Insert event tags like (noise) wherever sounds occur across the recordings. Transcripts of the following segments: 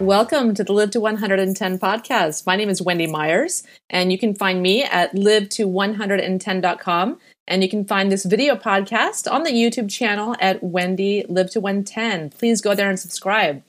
Welcome to the Live to 110 podcast. My name is Wendy Myers, and you can find me at live to 110.com. And you can find this video podcast on the YouTube channel at Wendy Live to 110. Please go there and subscribe.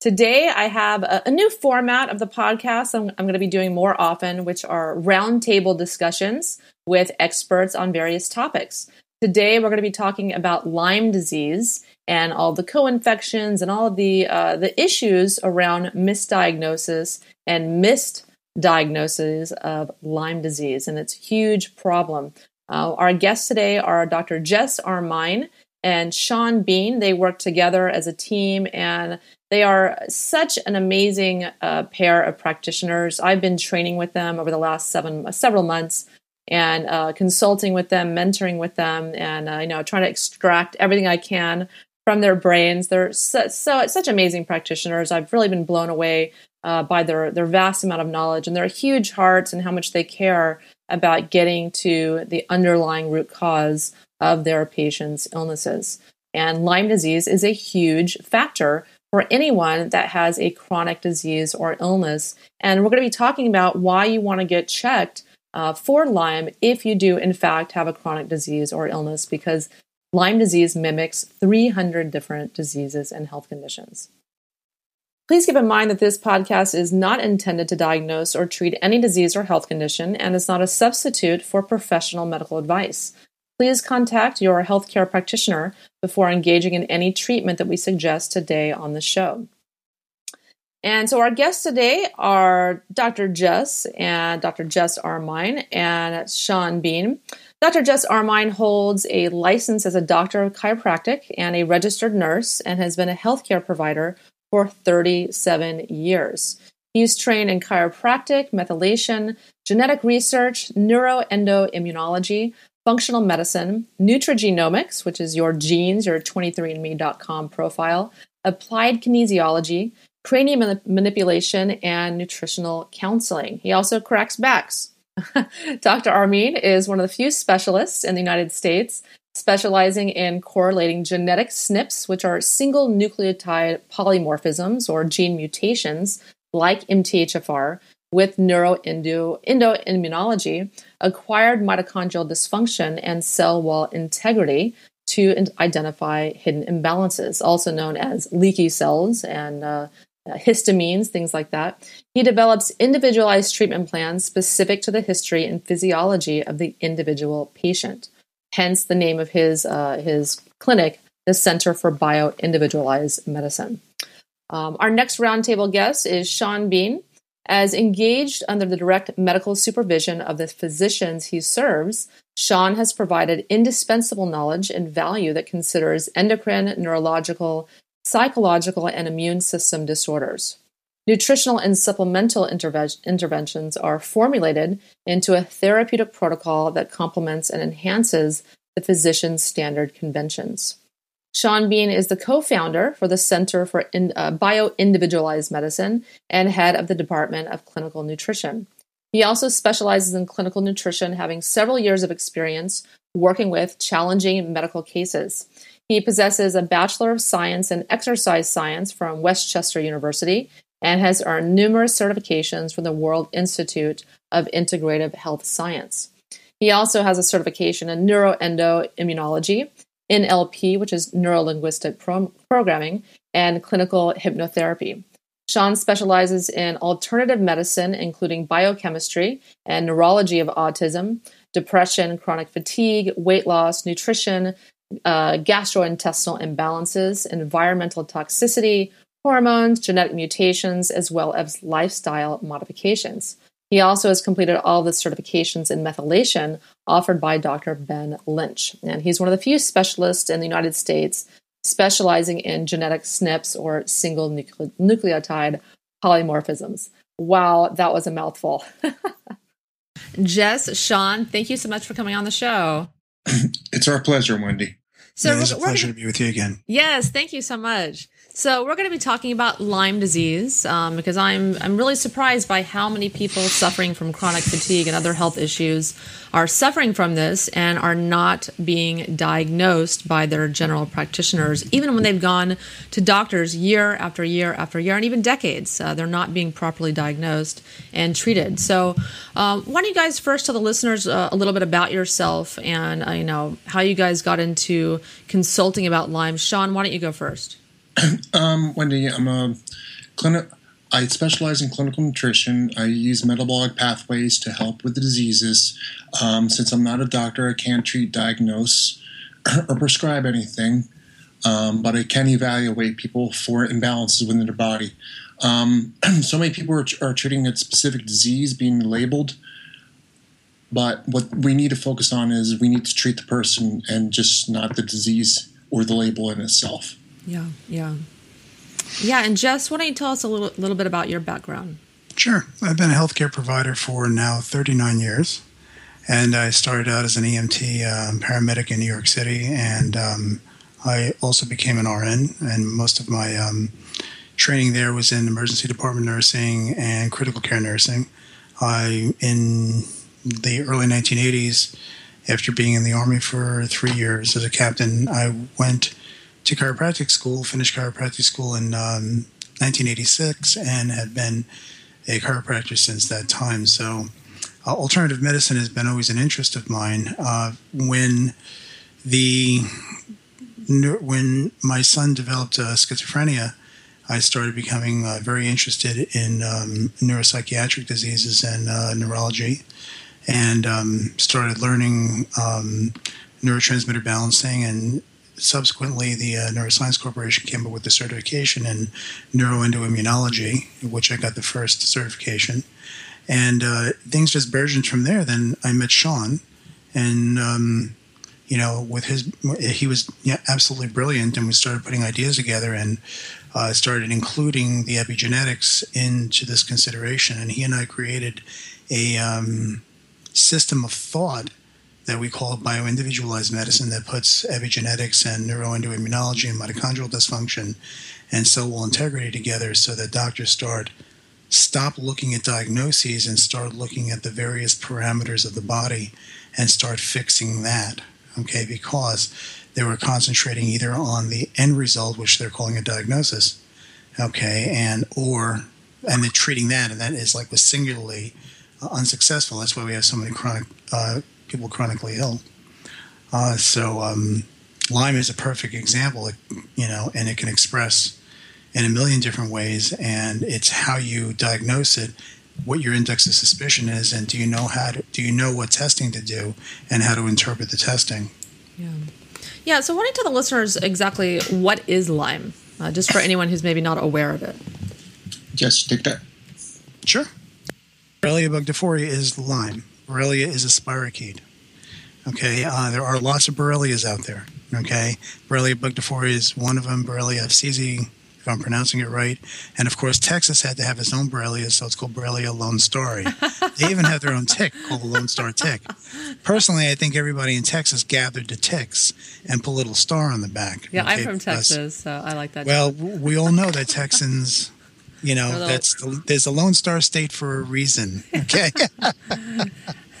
Today, I have a, a new format of the podcast I'm, I'm going to be doing more often, which are roundtable discussions with experts on various topics. Today, we're going to be talking about Lyme disease and all the co-infections and all of the uh, the issues around misdiagnosis and missed diagnosis of Lyme disease and its a huge problem. Uh, our guests today are Dr. Jess Armine and Shawn Bean. They work together as a team and they are such an amazing uh, pair of practitioners. I've been training with them over the last seven several months and uh, consulting with them, mentoring with them, and uh, you know trying to extract everything I can from their brains. They're so, so such amazing practitioners. I've really been blown away uh, by their their vast amount of knowledge and their huge hearts and how much they care about getting to the underlying root cause of their patients' illnesses. And Lyme disease is a huge factor for anyone that has a chronic disease or illness. And we're going to be talking about why you want to get checked uh, for Lyme if you do, in fact, have a chronic disease or illness, because Lyme disease mimics 300 different diseases and health conditions. Please keep in mind that this podcast is not intended to diagnose or treat any disease or health condition and is not a substitute for professional medical advice. Please contact your healthcare practitioner before engaging in any treatment that we suggest today on the show. And so our guests today are Dr. Jess and Dr. Jess Armine and Shawn Bean. Dr. Jess Armine holds a license as a doctor of chiropractic and a registered nurse and has been a healthcare provider for 37 years. He's trained in chiropractic, methylation, genetic research, neuroendoimmunology, functional medicine, nutrigenomics, which is your genes, your 23andme.com profile, applied kinesiology, cranium manipulation, and nutritional counseling. He also cracks backs. (laughs) Dr. Armine is one of the few specialists in the United States specializing in correlating genetic SNPs, which are single nucleotide polymorphisms or gene mutations like MTHFR, with neuroendoimmunology, acquired mitochondrial dysfunction, and cell wall integrity to identify hidden imbalances, also known as leaky cells and uh, histamines, things like that. He develops individualized treatment plans specific to the history and physiology of the individual patient. Hence the name of his uh, his clinic, the Center for Bio Individualized Medicine. Um, our next roundtable guest is Shawn Bean. As engaged under the direct medical supervision of the physicians he serves, Shawn has provided indispensable knowledge and value that considers endocrine, neurological, psychological, and immune system disorders. Nutritional and supplemental interve- interventions are formulated into a therapeutic protocol that complements and enhances the physician's standard conventions. Shawn Bean is the co founder for the Center for in, uh, Bio Individualized Medicine and head of the Department of Clinical Nutrition. He also specializes in clinical nutrition, having several years of experience working with challenging medical cases. He possesses a Bachelor of Science in Exercise Science from West Chester University and has earned numerous certifications from the World Institute of Integrative Health Science. He also has a certification in neuroendoimmunology, NLP, which is neurolinguistic pro- programming, and clinical hypnotherapy. Shawn specializes in alternative medicine, including biochemistry and neurology of autism, depression, chronic fatigue, weight loss, nutrition, uh, gastrointestinal imbalances, environmental toxicity, hormones, genetic mutations, as well as lifestyle modifications. He also has completed all the certifications in methylation offered by Dr. Ben Lynch. And he's one of the few specialists in the United States specializing in genetic SNPs or single nucle- nucleotide polymorphisms. Wow, that was a mouthful. (laughs) Jess, Shawn, thank you so much for coming on the show. (clears throat) It's our pleasure, Wendy. So yeah, it's a pleasure to be with you again. Yes, thank you so much. So we're going to be talking about Lyme disease um, because I'm I'm really surprised by how many people suffering from chronic fatigue and other health issues are suffering from this and are not being diagnosed by their general practitioners, even when they've gone to doctors year after year after year and even decades. Uh, they're not being properly diagnosed and treated. So, um, why don't you guys first tell the listeners uh, a little bit about yourself and uh, you know how you guys got into consulting about Lyme? Shawn, why don't you go first? (clears throat) um, Wendy, I'm a clinic. I specialize in clinical nutrition. I use metabolic pathways to help with the diseases. Um, since I'm not a doctor, I can't treat, diagnose, (clears throat) or prescribe anything, um, but I can evaluate people for imbalances within their body. Um, (clears throat) so many people are, are treating a specific disease being labeled, but what we need to focus on is we need to treat the person and just not the disease or the label in itself. Yeah, yeah. Yeah, and Jess, why don't you tell us a little, little bit about your background? Sure. I've been a healthcare provider for now 39 years. And I started out as an EMT um, paramedic in New York City. And um, I also became an RN. And most of my um, training there was in emergency department nursing and critical care nursing. I, in the early 1980s, after being in the Army for three years as a captain, I went to chiropractic school, finished chiropractic school in um, 1986, and had been a chiropractor since that time. So, uh, alternative medicine has been always an interest of mine. Uh, when the when my son developed uh, schizophrenia, I started becoming uh, very interested in um, neuropsychiatric diseases and uh, neurology, and um, started learning um, neurotransmitter balancing and subsequently, the uh, Neuroscience Corporation came up with the certification in neuroendoimmunology, which I got the first certification. And uh, things just burgeoned from there. Then I met Shawn, and um, you know, with his, he was yeah, absolutely brilliant, and we started putting ideas together and uh, started including the epigenetics into this consideration. And he and I created a um, system of thought that we call bioindividualized medicine that puts epigenetics and neuroendoimmunology and mitochondrial dysfunction and cell wall integrity together so that doctors start stop looking at diagnoses and start looking at the various parameters of the body and start fixing that okay? Because they were concentrating either on the end result which they're calling a diagnosis okay? And or and they're treating that and that is like was singularly uh, unsuccessful. That's why we have so many chronic uh, people chronically ill. Uh, so um, Lyme is a perfect example, you know, and it can express in a million different ways, and it's how you diagnose it, what your index of suspicion is, and do you know how to do you know what testing to do and how to interpret the testing. Yeah, yeah. So, why don't you tell the listeners exactly what is Lyme, uh, just for anyone who's maybe not aware of it? Just take that. Sure. Borrelia burgdorferi is Lyme. Borrelia is a spirochete. Okay, uh, there are lots of Borrelias out there. Okay, Borrelia burgdorferi is one of them. Borrelia fcesi, if I'm pronouncing it right, and of course Texas had to have its own Borrelia, so it's called Borrelia lonestari. (laughs) they even have their own tick called the Lone Star tick. Personally, I think everybody in Texas gathered the ticks and put a little star on the back. Yeah, okay, I'm from Texas, so I like that. Well, we all know that Texans you know, that's the, there's a Lone Star State for a reason. (laughs) Okay.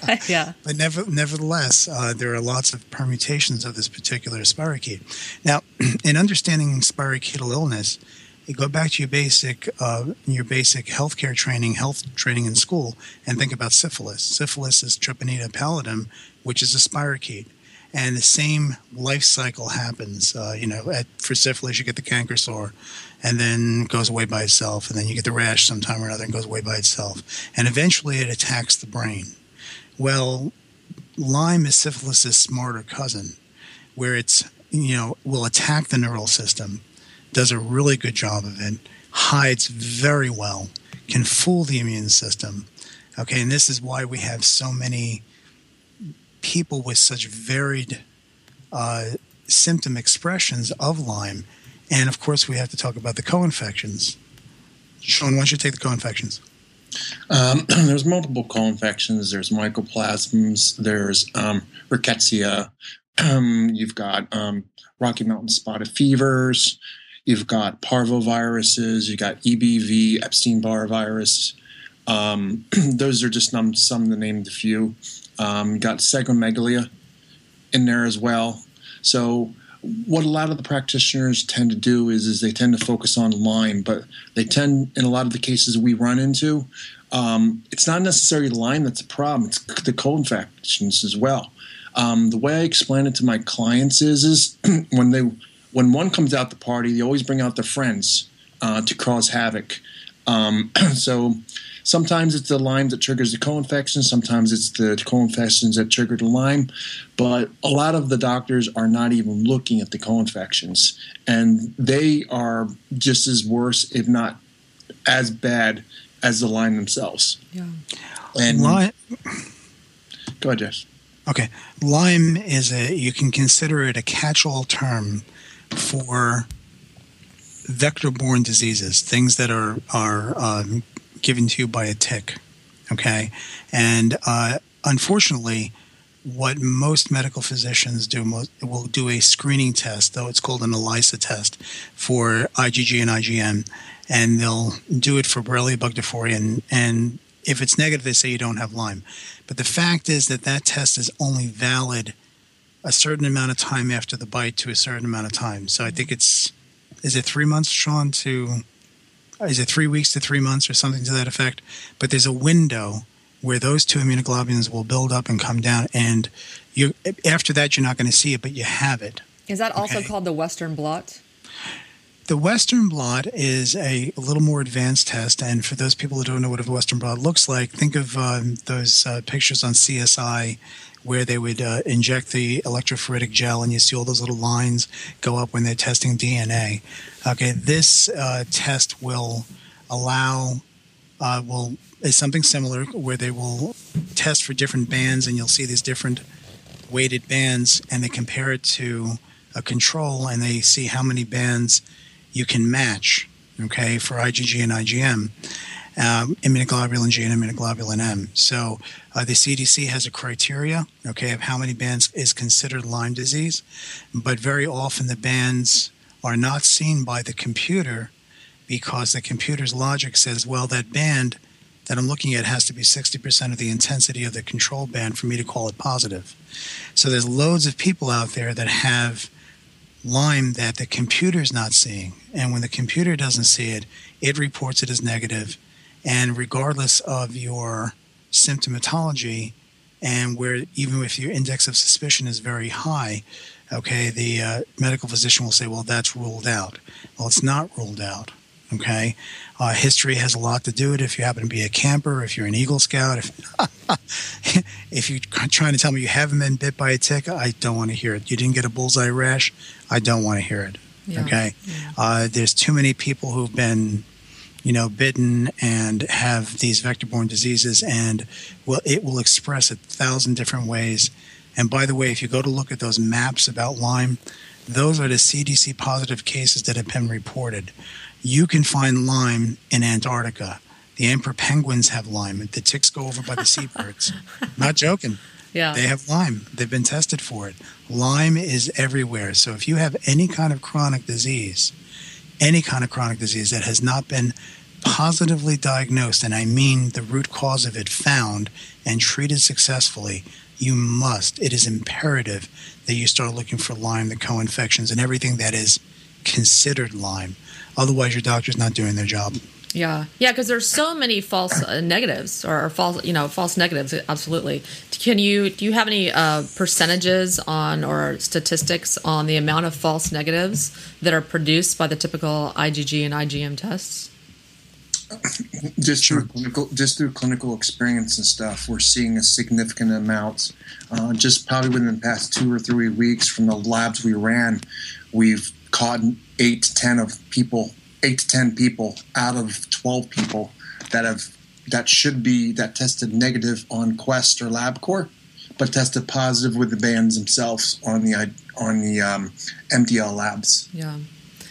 (laughs) yeah. But never, nevertheless, uh, there are lots of permutations of this particular spirochete. Now, (clears throat) in understanding spirochetal illness, you go back to your basic, uh, your basic healthcare training, health training in school, and think about syphilis. Syphilis is Treponema pallidum, which is a spirochete and the same life cycle happens. Uh, you know, at, for syphilis, you get the canker sore, and then goes away by itself, and then you get the rash sometime or another and goes away by itself, and eventually it attacks the brain. Well, Lyme is syphilis' smarter cousin, where it's you know will attack the neural system, does a really good job of it, hides very well, can fool the immune system. Okay, and this is why we have so many people with such varied uh, symptom expressions of Lyme. And of course, we have to talk about the co infections. Shawn, why don't you take the co infections? Um, (clears throat) there's multiple co-infections. There's mycoplasms. There's um, rickettsia. Um, you've got um, Rocky Mountain spotted fevers. You've got parvoviruses. You've got EBV, Epstein-Barr virus. Um, (clears throat) those are just some, some name the few. Um, got psychomegalia in there as well. So what a lot of the practitioners tend to do is is they tend to focus on Lyme, but they tend in a lot of the cases we run into, um, it's not necessarily Lyme that's a problem; it's the co-infections as well. Um, the way I explain it to my clients is is (clears throat) when they when one comes out the party, they always bring out their friends uh, to cause havoc. Um, (clears throat) so Sometimes it's the Lyme that triggers the co-infection. Sometimes it's the co-infections that trigger the Lyme. But a lot of the doctors are not even looking at the co-infections, and they are just as worse, if not as bad, as the Lyme themselves. Yeah. And Lyme. Go ahead, Jess. Okay, Lyme is a you can consider it a catch-all term for vector-borne diseases, things that are are um, given to you by a tick. Okay. And uh, unfortunately, what most medical physicians do will do a screening test, though it's called an ELISA test for IgG and IgM, and they'll do it for Borrelia burgdorferi, and, and if it's negative, they say you don't have Lyme. But the fact is that that test is only valid a certain amount of time after the bite to a certain amount of time. So I think it's is it three months, Shawn, to is it three weeks to three months or something to that effect? But there's a window where those two immunoglobulins will build up and come down, and you after that you're not going to see it, but you have it. Is that also okay? called the Western blot? The Western blot is a, a, little more advanced test, and for those people who don't know what a Western blot looks like, think of um, those uh, pictures on CSI where they would uh, inject the electrophoretic gel and you see all those little lines go up when they're testing DNA. Okay, this uh, test will allow, uh, will is something similar where they will test for different bands and you'll see these different weighted bands and they compare it to a control and they see how many bands you can match, okay, for IgG and IgM um, immunoglobulin G and immunoglobulin M. So uh, the CDC has a criteria, okay, of how many bands is considered Lyme disease, but very often the bands are not seen by the computer because the computer's logic says, well, that band that I'm looking at has to be 60% of the intensity of the control band for me to call it positive. So there's loads of people out there that have Lyme that the computer's not seeing. And when the computer doesn't see it, it reports it as negative and regardless of your symptomatology, and where even if your index of suspicion is very high, okay, the uh, medical physician will say, well, that's ruled out. Well, it's not ruled out. Okay, uh, history has a lot to do with it. If you happen to be a camper, if you're an Eagle Scout, if (laughs) if you're trying to tell me you haven't been bit by a tick, I don't want to hear it. You didn't get a bullseye rash, I don't want to hear it. Yeah. Okay, yeah. Uh, there's too many people who've been you know, bitten and have these vector-borne diseases, and well, it will express a thousand different ways. And by the way, if you go to look at those maps about Lyme, those are the CDC positive cases that have been reported. You can find Lyme in Antarctica. The emperor penguins have Lyme. The ticks go over by the seabirds. (laughs) Not joking. Yeah. They have Lyme. They've been tested for it. Lyme is everywhere. So if you have any kind of chronic disease, any kind of chronic disease that has not been positively diagnosed, and I mean the root cause of it found and treated successfully, you must, it is imperative that you start looking for Lyme, the co infections, and everything that is considered Lyme. Otherwise, your doctor's not doing their job. Yeah, yeah, because there's so many false uh, negatives or, or, false, you know, false negatives. Absolutely. Can you do you have any uh, percentages on or statistics on the amount of false negatives that are produced by the typical IgG and IgM tests? (coughs) Just through clinical, just through clinical experience and stuff, we're seeing a significant amount. Uh, just probably within the past two or three weeks, from the labs we ran, we've caught eight to ten of people eight to ten people out of twelve people that have that should be that tested negative on Quest or LabCorp, but tested positive with the bands themselves on the on the um, MDL labs. Yeah.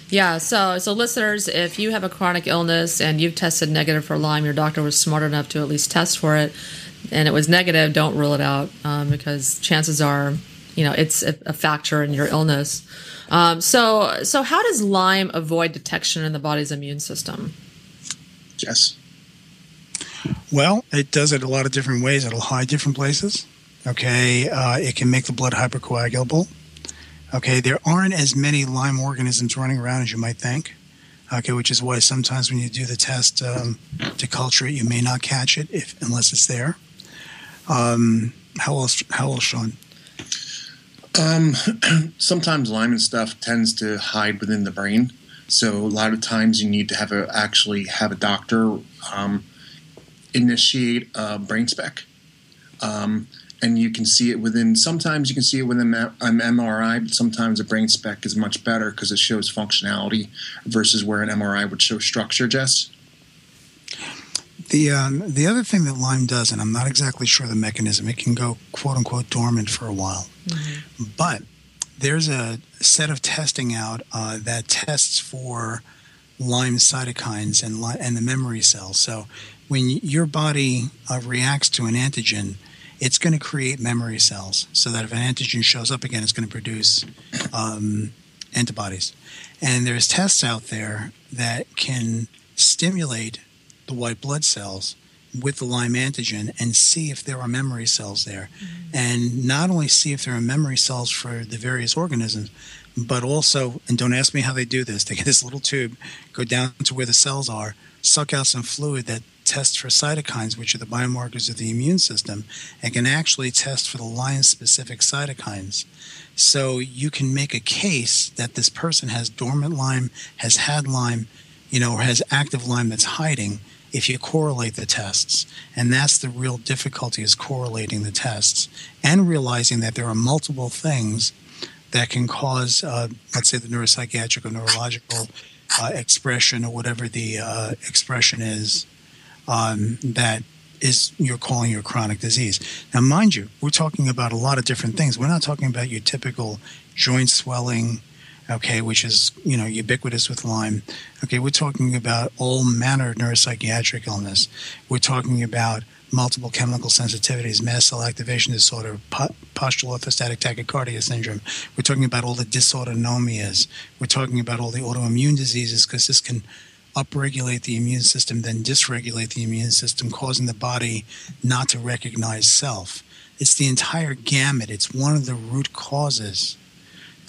Yeah, so so listeners, if you have a chronic illness and you've tested negative for Lyme, your doctor was smart enough to at least test for it, and it was negative, don't rule it out um, because chances are, you know, it's a, a factor in your illness. Um, so, so how does Lyme avoid detection in the body's immune system? Yes. Well, it does it a lot of different ways. It'll hide different places. Okay, uh, it can make the blood hypercoagulable. Okay, there aren't as many Lyme organisms running around as you might think. Okay, which is why sometimes when you do the test um, to culture it, you may not catch it if unless it's there. Um, how else? How else, Shawn? Um, (clears throat) sometimes Lyme and stuff tends to hide within the brain, so a lot of times you need to have a actually have a doctor um, initiate a brain SPECT. Um, and you can see it within. Sometimes you can see it within an MRI, but sometimes a brain SPECT is much better because it shows functionality versus where an MRI would show structure. Jess. The um, the other thing that Lyme does, and I'm not exactly sure the mechanism, it can go quote unquote dormant for a while, mm-hmm. but there's a set of testing out uh, that tests for Lyme cytokines and and the memory cells. So when your body uh, reacts to an antigen, it's going to create memory cells so that if an antigen shows up again, it's going to produce um, antibodies. And there's tests out there that can stimulate the white blood cells with the Lyme antigen and see if there are memory cells there. Mm-hmm. And not only see if there are memory cells for the various organisms, but also, and don't ask me how they do this, they get this little tube, go down to where the cells are, suck out some fluid that tests for cytokines, which are the biomarkers of the immune system, and can actually test for the Lyme specific cytokines. So you can make a case that this person has dormant Lyme, has had Lyme, you know, or has active Lyme that's hiding if you correlate the tests. And that's the real difficulty is correlating the tests and realizing that there are multiple things that can cause, uh, let's say, the neuropsychiatric or neurological uh, expression or whatever the uh, expression is um, that is you're calling your chronic disease. Now, mind you, we're talking about a lot of different things. We're not talking about your typical joint swelling, okay, which is you know ubiquitous with Lyme. Okay, we're talking about all manner of neuropsychiatric illness. We're talking about multiple chemical sensitivities, mast cell activation disorder, po- postural orthostatic tachycardia syndrome. We're talking about all the dysautonomias. We're talking about all the autoimmune diseases because this can upregulate the immune system, then dysregulate the immune system, causing the body not to recognize self. It's the entire gamut. It's one of the root causes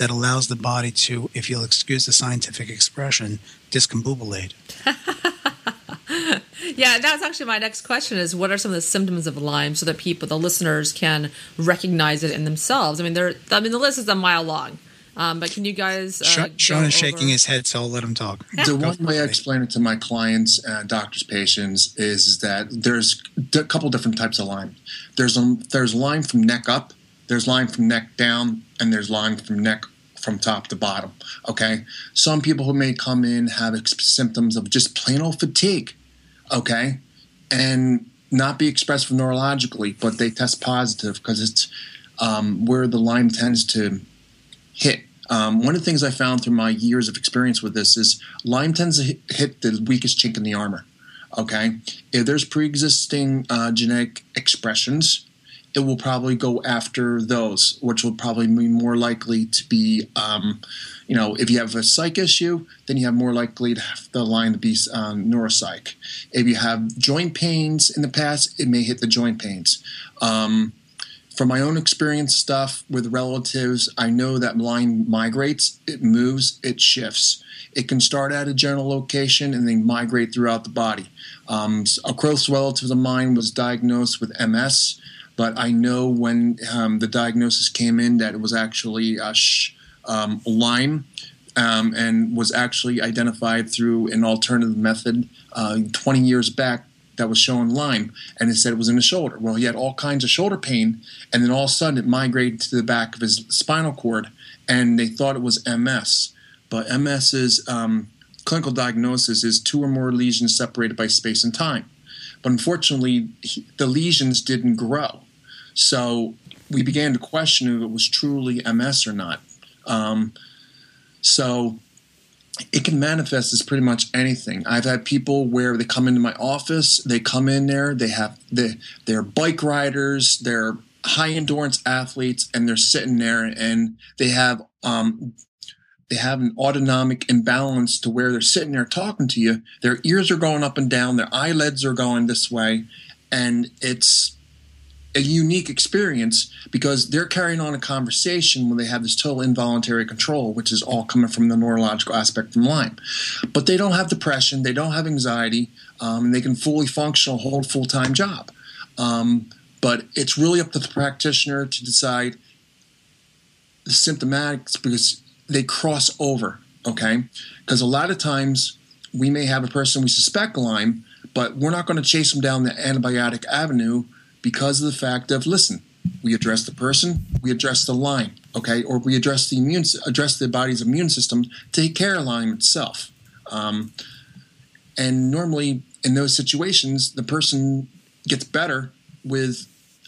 that allows the body to, if you'll excuse the scientific expression, discombobulate. (laughs) yeah, that's actually my next question is what are some of the symptoms of Lyme so that people, the listeners, can recognize it in themselves? I mean, there, I mean, the list is a mile long. Um, but can you guys? Uh, Shawn is shaking his head, so I'll let him talk. (laughs) the one way I explain it to my clients, and doctors, patients, is that there's a couple different types of Lyme. There's um, there's Lyme from neck up, there's Lyme from neck down, and there's Lyme from neck from top to bottom. Okay, some people who may come in have symptoms of just plain old fatigue. Okay, and not be expressed neurologically, but they test positive because it's um, where the Lyme tends to hit. Um, one of the things I found through my years of experience with this is Lyme tends to hit the weakest chink in the armor. Okay, if there's pre-existing uh, genetic expressions, it will probably go after those, which will probably be more likely to be, um, you know, if you have a psych issue, then you have more likely to have the line to be um, neuropsych. If you have joint pains in the past, it may hit the joint pains. Um, from my own experience stuff with relatives, I know that Lyme migrates, it moves, it shifts. It can start at a general location and then migrate throughout the body. Um, a close relative of mine was diagnosed with MS, but I know when um, the diagnosis came in that it was actually uh, sh- um, Lyme um, and was actually identified through an alternative method uh, 20 years back that was showing Lyme, and it said it was in the shoulder. Well, he had all kinds of shoulder pain, and then all of a sudden it migrated to the back of his spinal cord, and they thought it was MS. But MS's um, clinical diagnosis is two or more lesions separated by space and time. But unfortunately, he, the lesions didn't grow. So we began to question if it was truly MS or not. Um, so it can manifest as pretty much anything. I've had people where they come into my office, they come in there, they have they they're bike riders, they're high endurance athletes, and they're sitting there and they have um, they have an autonomic imbalance to where they're sitting there talking to you. Their ears are going up and down, their eyelids are going this way, and it's a unique experience because they're carrying on a conversation when they have this total involuntary control, which is all coming from the neurological aspect from Lyme. But they don't have depression, they don't have anxiety, um, and they can fully function, hold full time job. Um, but it's really up to the practitioner to decide the symptomatics because they cross over, okay? Because a lot of times we may have a person we suspect Lyme, but we're not going to chase them down the antibiotic avenue because of the fact of listen, we address the person, we address the Lyme, okay, or we address the immune address the body's immune system, take care of Lyme itself. Um, and normally in those situations, the person gets better with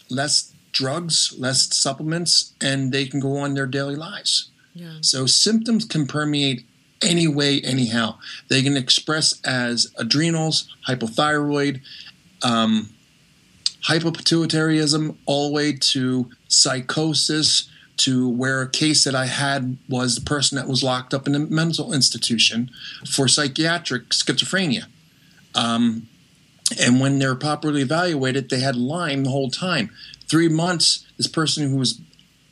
less drugs, less supplements, and they can go on their daily lives. So symptoms can permeate any way, anyhow. They can express as adrenals, hypothyroid, um, hypopituitarism, all the way to psychosis, to where a case that I had was the person that was locked up in a mental institution for psychiatric schizophrenia. Um, and when they were properly evaluated, they had Lyme the whole time. Three months, this person who was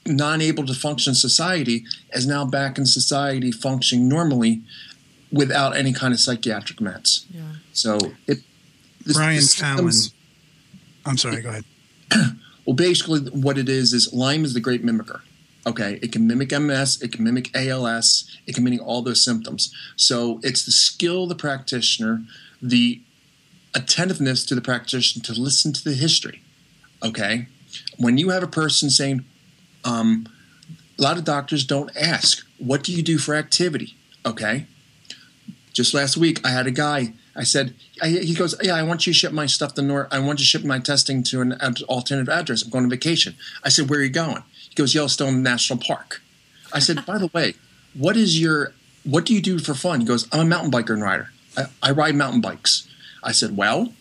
non able to function society is now back in society functioning normally without any kind of psychiatric meds. Yeah. So it. This, Brian Fallon. I'm sorry, go ahead. (clears throat) well, basically, what it is is Lyme is the great mimicker. Okay, it can mimic MS, it can mimic ALS, it can mimic all those symptoms. So it's the skill of the practitioner, the attentiveness to the practitioner to listen to the history. Okay, when you have a person saying, um, a lot of doctors don't ask, what do you do for activity? Okay. Just last week, I had a guy. I said, I, he goes, yeah, I want you to ship my stuff to North. I want you to ship my testing to an alternative address. I'm going on vacation. I said, where are you going? He goes, Yellowstone National Park. I said, by the way, what is your, what do you do for fun? He goes, I'm a mountain biker and rider. I, I ride mountain bikes. I said, well,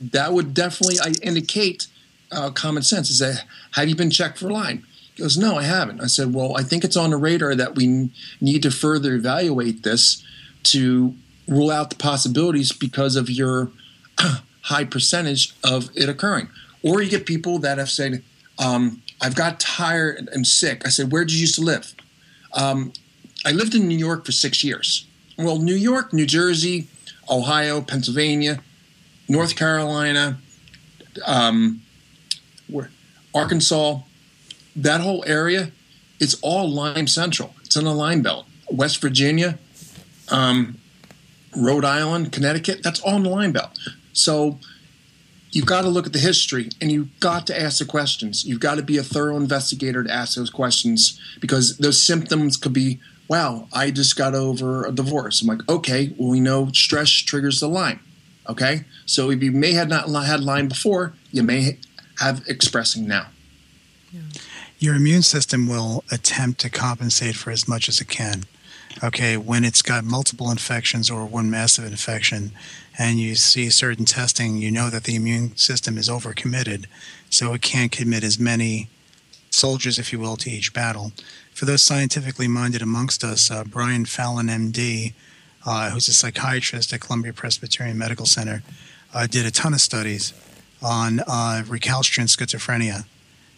that would definitely I indicate uh, common sense. Is that have you been checked for Lyme? Goes, no, I haven't. I said, well, I think it's on the radar that we need to further evaluate this to rule out the possibilities because of your (clears throat) high percentage of it occurring. Or you get people that have said, um, I've got tired and sick. I said, where did you used to live? Um, I lived in New York for six years. Well, New York, New Jersey, Ohio, Pennsylvania, North Carolina, um, Arkansas, that whole area, it's all Lyme Central. It's in the Lyme Belt. West Virginia, um, Rhode Island, Connecticut, that's all in the Lyme Belt. So you've got to look at the history and you've got to ask the questions. You've got to be a thorough investigator to ask those questions because those symptoms could be, wow, I just got over a divorce. I'm like, okay, well, we know stress triggers the Lyme. Okay, so if you may have not had Lyme before, you may have expressing now. Yeah. Your immune system will attempt to compensate for as much as it can. Okay, when it's got multiple infections or one massive infection, and you see certain testing, you know that the immune system is overcommitted, so it can't commit as many soldiers, if you will, to each battle. For those scientifically minded amongst us, uh, Brian Fallon, MD, uh, who's a psychiatrist at Columbia Presbyterian Medical Center, uh, did a ton of studies on uh, recalcitrant schizophrenia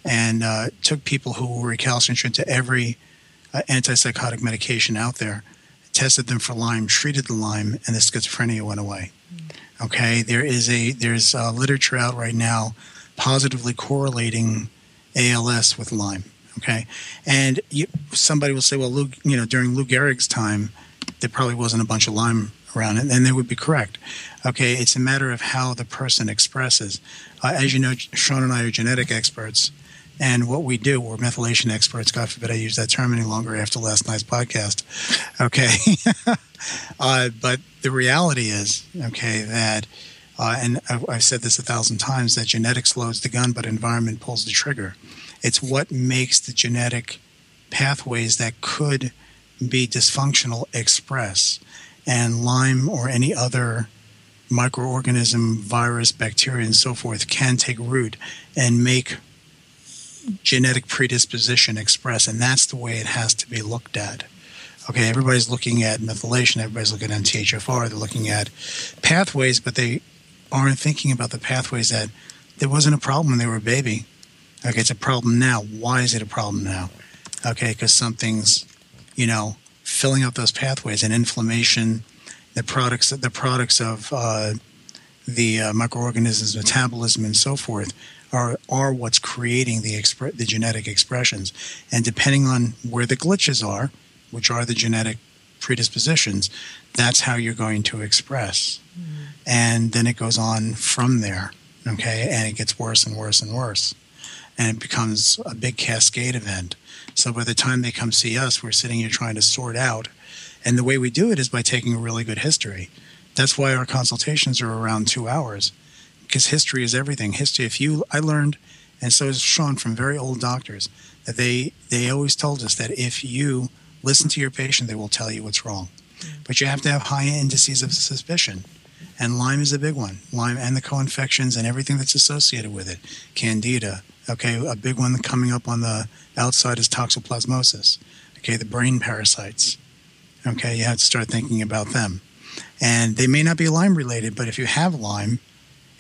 and uh, took people who were recalcitrant to every uh, antipsychotic medication out there, tested them for Lyme, treated the Lyme, and the schizophrenia went away. Mm. Okay, there is a there's a literature out right now positively correlating ALS with Lyme. Okay, and you, somebody will say, well, Lou, you know, during Lou Gehrig's time, there probably wasn't a bunch of Lyme around it, and they would be correct. Okay, it's a matter of how the person expresses. Uh, as you know, Shawn and I are genetic experts, and what we do, we're methylation experts. God forbid I use that term any longer after last night's podcast. Okay, (laughs) uh, but the reality is, okay, that. Uh, and I've said this a thousand times that genetics loads the gun, but environment pulls the trigger. It's what makes the genetic pathways that could be dysfunctional express and Lyme or any other microorganism, virus, bacteria, and so forth can take root and make genetic predisposition express. And that's the way it has to be looked at. Okay, everybody's looking at methylation, everybody's looking at THFR, they're looking at pathways, but they aren't thinking about the pathways that there wasn't a problem when they were a baby. Okay, it's a problem now. Why is it a problem now? Okay, because something's, you know, filling up those pathways and inflammation, the products, the products of uh, the uh, microorganisms, metabolism, and so forth are are what's creating the expre- the genetic expressions. And depending on where the glitches are, which are the genetic predispositions, that's how you're going to express. Mm-hmm. And then it goes on from there. Okay, and it gets worse and worse and worse, and it becomes a big cascade event. So by the time they come see us, we're sitting here trying to sort out. And the way we do it is by taking a really good history. That's why our consultations are around two hours, because history is everything. History. If you, I learned, and so is Shawn from very old doctors, that they they always told us that if you listen to your patient, they will tell you what's wrong. Mm-hmm. But you have to have high indices of suspicion. And Lyme is a big one. Lyme and the co-infections and everything that's associated with it. Candida. Okay, a big one coming up on the outside is toxoplasmosis. Okay, the brain parasites. Okay, you have to start thinking about them. And they may not be Lyme related, but if you have Lyme,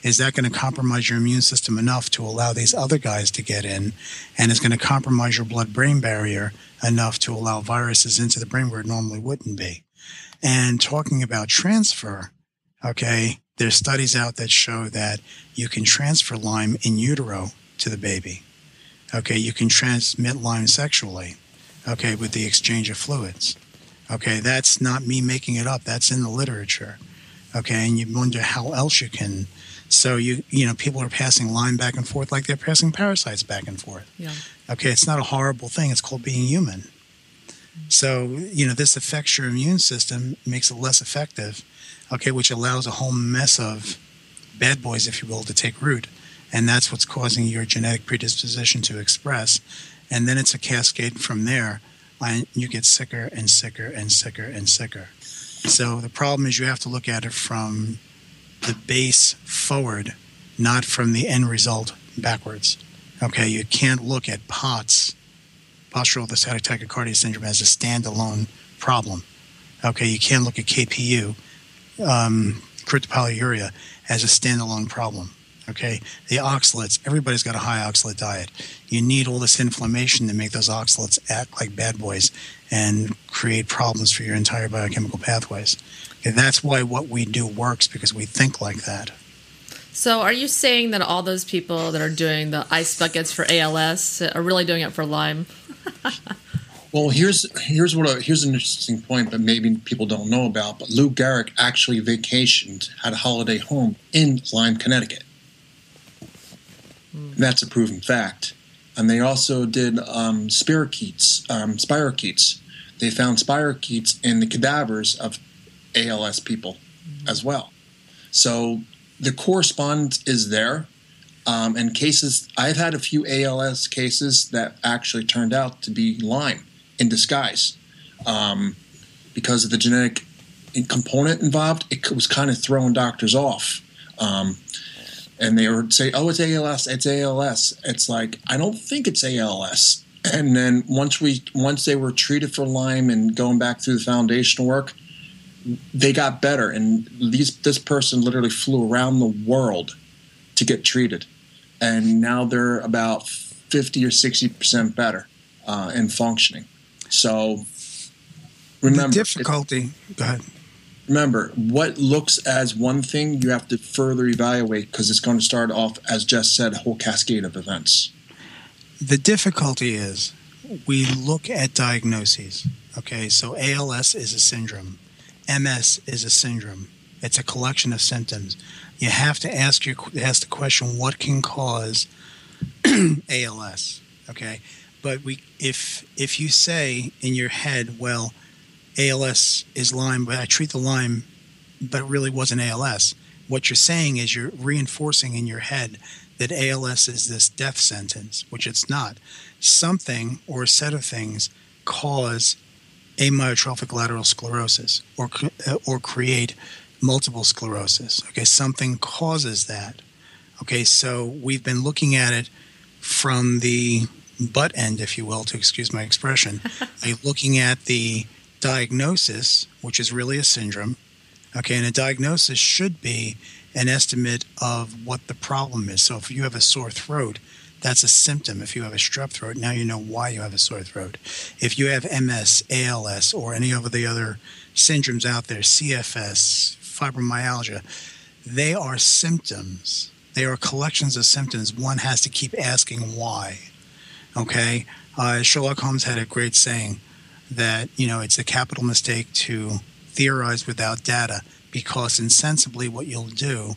is that going to compromise your immune system enough to allow these other guys to get in? And is going to compromise your blood brain barrier enough to allow viruses into the brain where it normally wouldn't be? And talking about transfer, okay, there's studies out that show that you can transfer Lyme in utero to the baby. Okay, you can transmit Lyme sexually, okay, with the exchange of fluids. Okay, that's not me making it up. That's in the literature. Okay, and you wonder how else you can. So you you know people are passing Lyme back and forth like they're passing parasites back and forth. Yeah. Okay, it's not a horrible thing. It's called being human. So you know this affects your immune system, makes it less effective. Okay, which allows a whole mess of bad boys, if you will, to take root, and that's what's causing your genetic predisposition to express. And then it's a cascade from there and you get sicker and sicker and sicker and sicker. So the problem is you have to look at it from the base forward, not from the end result backwards. Okay, you can't look at POTS, postural orthostatic tachycardia syndrome, as a standalone problem. Okay, you can't look at KPU, um, kryptopyrroluria, as a standalone problem. Okay, the oxalates, everybody's got a high oxalate diet. You need all this inflammation to make those oxalates act like bad boys and create problems for your entire biochemical pathways. Okay, that's why what we do works because we think like that. So, are you saying that all those people that are doing the ice buckets for ALS are really doing it for Lyme? (laughs) well, here's here's what a, here's an interesting point that maybe people don't know about. But Lou Gehrig actually vacationed at a holiday home in Lyme, Connecticut. Mm. That's a proven fact. And they also did um, spirochetes, um, spirochetes. They found spirochetes in the cadavers of ALS people mm-hmm. as well. So the correspondence is there. Um, and cases, I've had a few ALS cases that actually turned out to be Lyme in disguise. Um, because of the genetic component involved, it was kind of throwing doctors off. Um, and they would say, "Oh, it's ALS. It's ALS." It's like I don't think it's ALS. And then once we once they were treated for Lyme and going back through the foundational work, they got better. And these this person literally flew around the world to get treated, and now they're about fifty or sixty percent better uh, in functioning. So remember the difficulty. Go ahead remember what looks as one thing you have to further evaluate because it's going to start off as Jess said a whole cascade of events the difficulty is we look at diagnoses okay so als is a syndrome ms is a syndrome it's a collection of symptoms you have to ask your ask the question what can cause (clears throat) als okay but we if if you say in your head well ALS is Lyme, but I treat the Lyme, but it really wasn't ALS. What you're saying is you're reinforcing in your head that ALS is this death sentence, which it's not. Something or a set of things cause amyotrophic lateral sclerosis or uh, or create multiple sclerosis. Okay, something causes that. Okay, so we've been looking at it from the butt end, if you will, to excuse my expression, (laughs) looking at the diagnosis, which is really a syndrome. Okay, and a diagnosis should be an estimate of what the problem is. So if you have a sore throat, that's a symptom. If you have a strep throat, now you know why you have a sore throat. If you have MS, ALS, or any of the other syndromes out there, CFS, fibromyalgia, they are symptoms. They are collections of symptoms. One has to keep asking why. Okay? Uh, Sherlock Holmes had a great saying that, you know, it's a capital mistake to theorize without data because insensibly what you'll do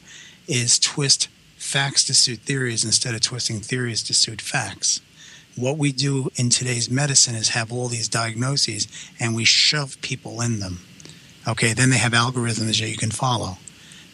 is twist facts to suit theories instead of twisting theories to suit facts. What we do in today's medicine is have all these diagnoses and we shove people in them. Okay, then they have algorithms that you can follow.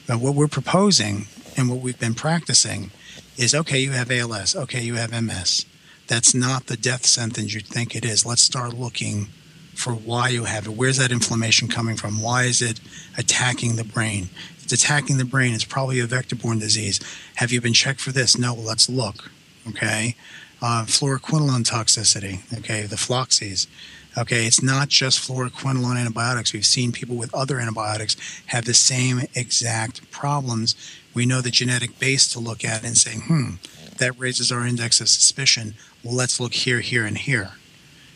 But what we're proposing and what we've been practicing is okay, you have ALS, okay, you have MS. That's not the death sentence you think it is. Let's start looking for why you have it. Where's that inflammation coming from? Why is it attacking the brain? It's attacking the brain, it's probably a vector borne disease. Have you been checked for this? No, let's look. Okay. Uh, fluoroquinolone toxicity. Okay. The floxies. Okay. It's not just fluoroquinolone antibiotics. We've seen people with other antibiotics have the same exact problems. We know the genetic base to look at and say, hmm, that raises our index of suspicion. Well, let's look here, here, and here.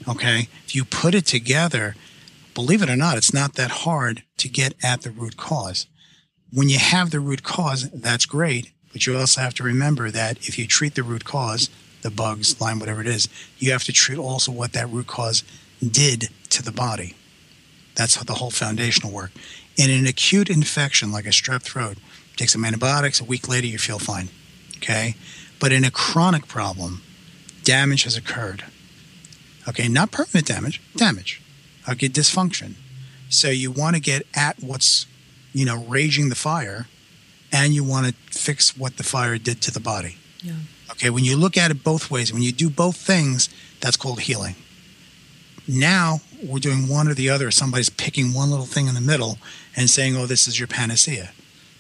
Okay. If you put it together, believe it or not, it's not that hard to get at the root cause. When you have the root cause, that's great. But you also have to remember that if you treat the root cause, the bugs, Lyme, whatever it is, you have to treat also what that root cause did to the body. That's the whole foundational work. In an acute infection like a strep throat, take some antibiotics, a week later you feel fine. Okay? But in a chronic problem, damage has occurred. Okay, not permanent damage, damage. Okay, dysfunction. So you want to get at what's, you know, raging the fire, and you want to fix what the fire did to the body. Yeah. Okay, when you look at it both ways, when you do both things, that's called healing. Now we're doing one or the other. Somebody's picking one little thing in the middle and saying, "Oh, this is your panacea,"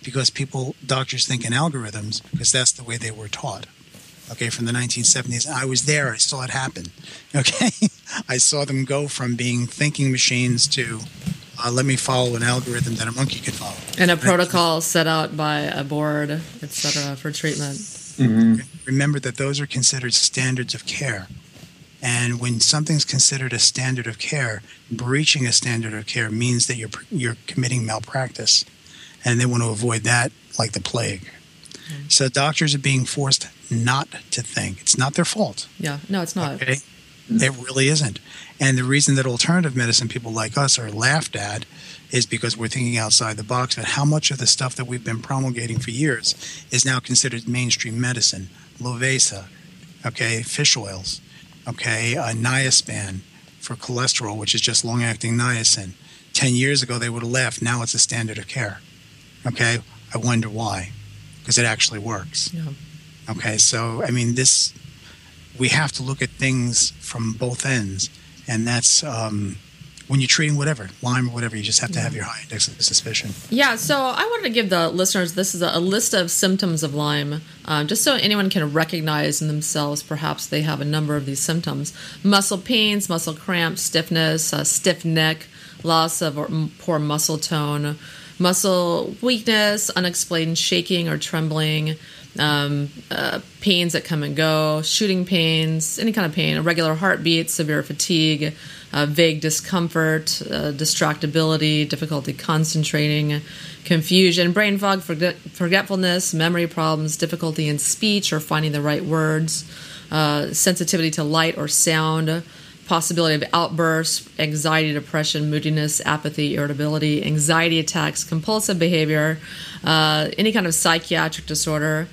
because people, doctors, think in algorithms because that's the way they were taught okay, from the 1970s. I was there. I saw it happen. (laughs) Okay, I saw them go from being thinking machines to uh, let me follow an algorithm that a monkey could follow. And a protocol set out by a board, etc., for treatment. Mm-hmm. Remember that those are considered standards of care. And when something's considered a standard of care, breaching a standard of care means that you're you're committing malpractice, and they want to avoid that like the plague. Mm-hmm. So doctors are being forced not to think. It's not their fault. Yeah, no, it's not. Okay? It really isn't. And the reason that alternative medicine people like us are laughed at is because we're thinking outside the box. But how much of the stuff that we've been promulgating for years is now considered mainstream medicine? Lovaza, okay, fish oils, okay, uh, Niaspan for cholesterol, which is just long acting niacin. 10 years ago, they would have left. Now it's a standard of care. Okay, I wonder why. Because it actually works. Yeah. Okay, so I mean, this we have to look at things from both ends, and that's um, when you're treating whatever Lyme or whatever. You just have to have your high index of suspicion. Yeah. So I wanted to give the listeners this is a, list of symptoms of Lyme, um, just so anyone can recognize in themselves. Perhaps they have a number of these symptoms: muscle pains, muscle cramps, stiffness, uh, stiff neck, loss of or poor muscle tone. Muscle weakness, unexplained shaking or trembling, um, uh, pains that come and go, shooting pains, any kind of pain, irregular heartbeat, severe fatigue, uh, vague discomfort, uh, distractibility, difficulty concentrating, confusion, brain fog, forget- forgetfulness, memory problems, difficulty in speech or finding the right words, uh, sensitivity to light or sound. Possibility of outbursts, anxiety, depression, moodiness, apathy, irritability, anxiety attacks, compulsive behavior, uh, any kind of psychiatric disorder,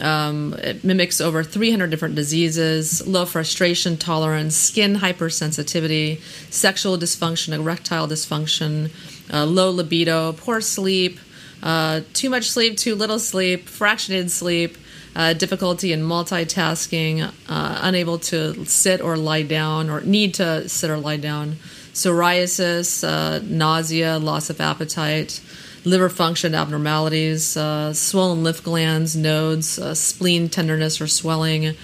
um, it mimics over 300 different diseases, low frustration tolerance, skin hypersensitivity, sexual dysfunction, erectile dysfunction, uh, low libido, poor sleep, uh, too much sleep, too little sleep, fractionated sleep, uh, difficulty in multitasking, uh, unable to sit or lie down, or need to sit or lie down, psoriasis, uh, nausea, loss of appetite liver function abnormalities, uh, swollen lymph glands, nodes, uh, spleen tenderness or swelling,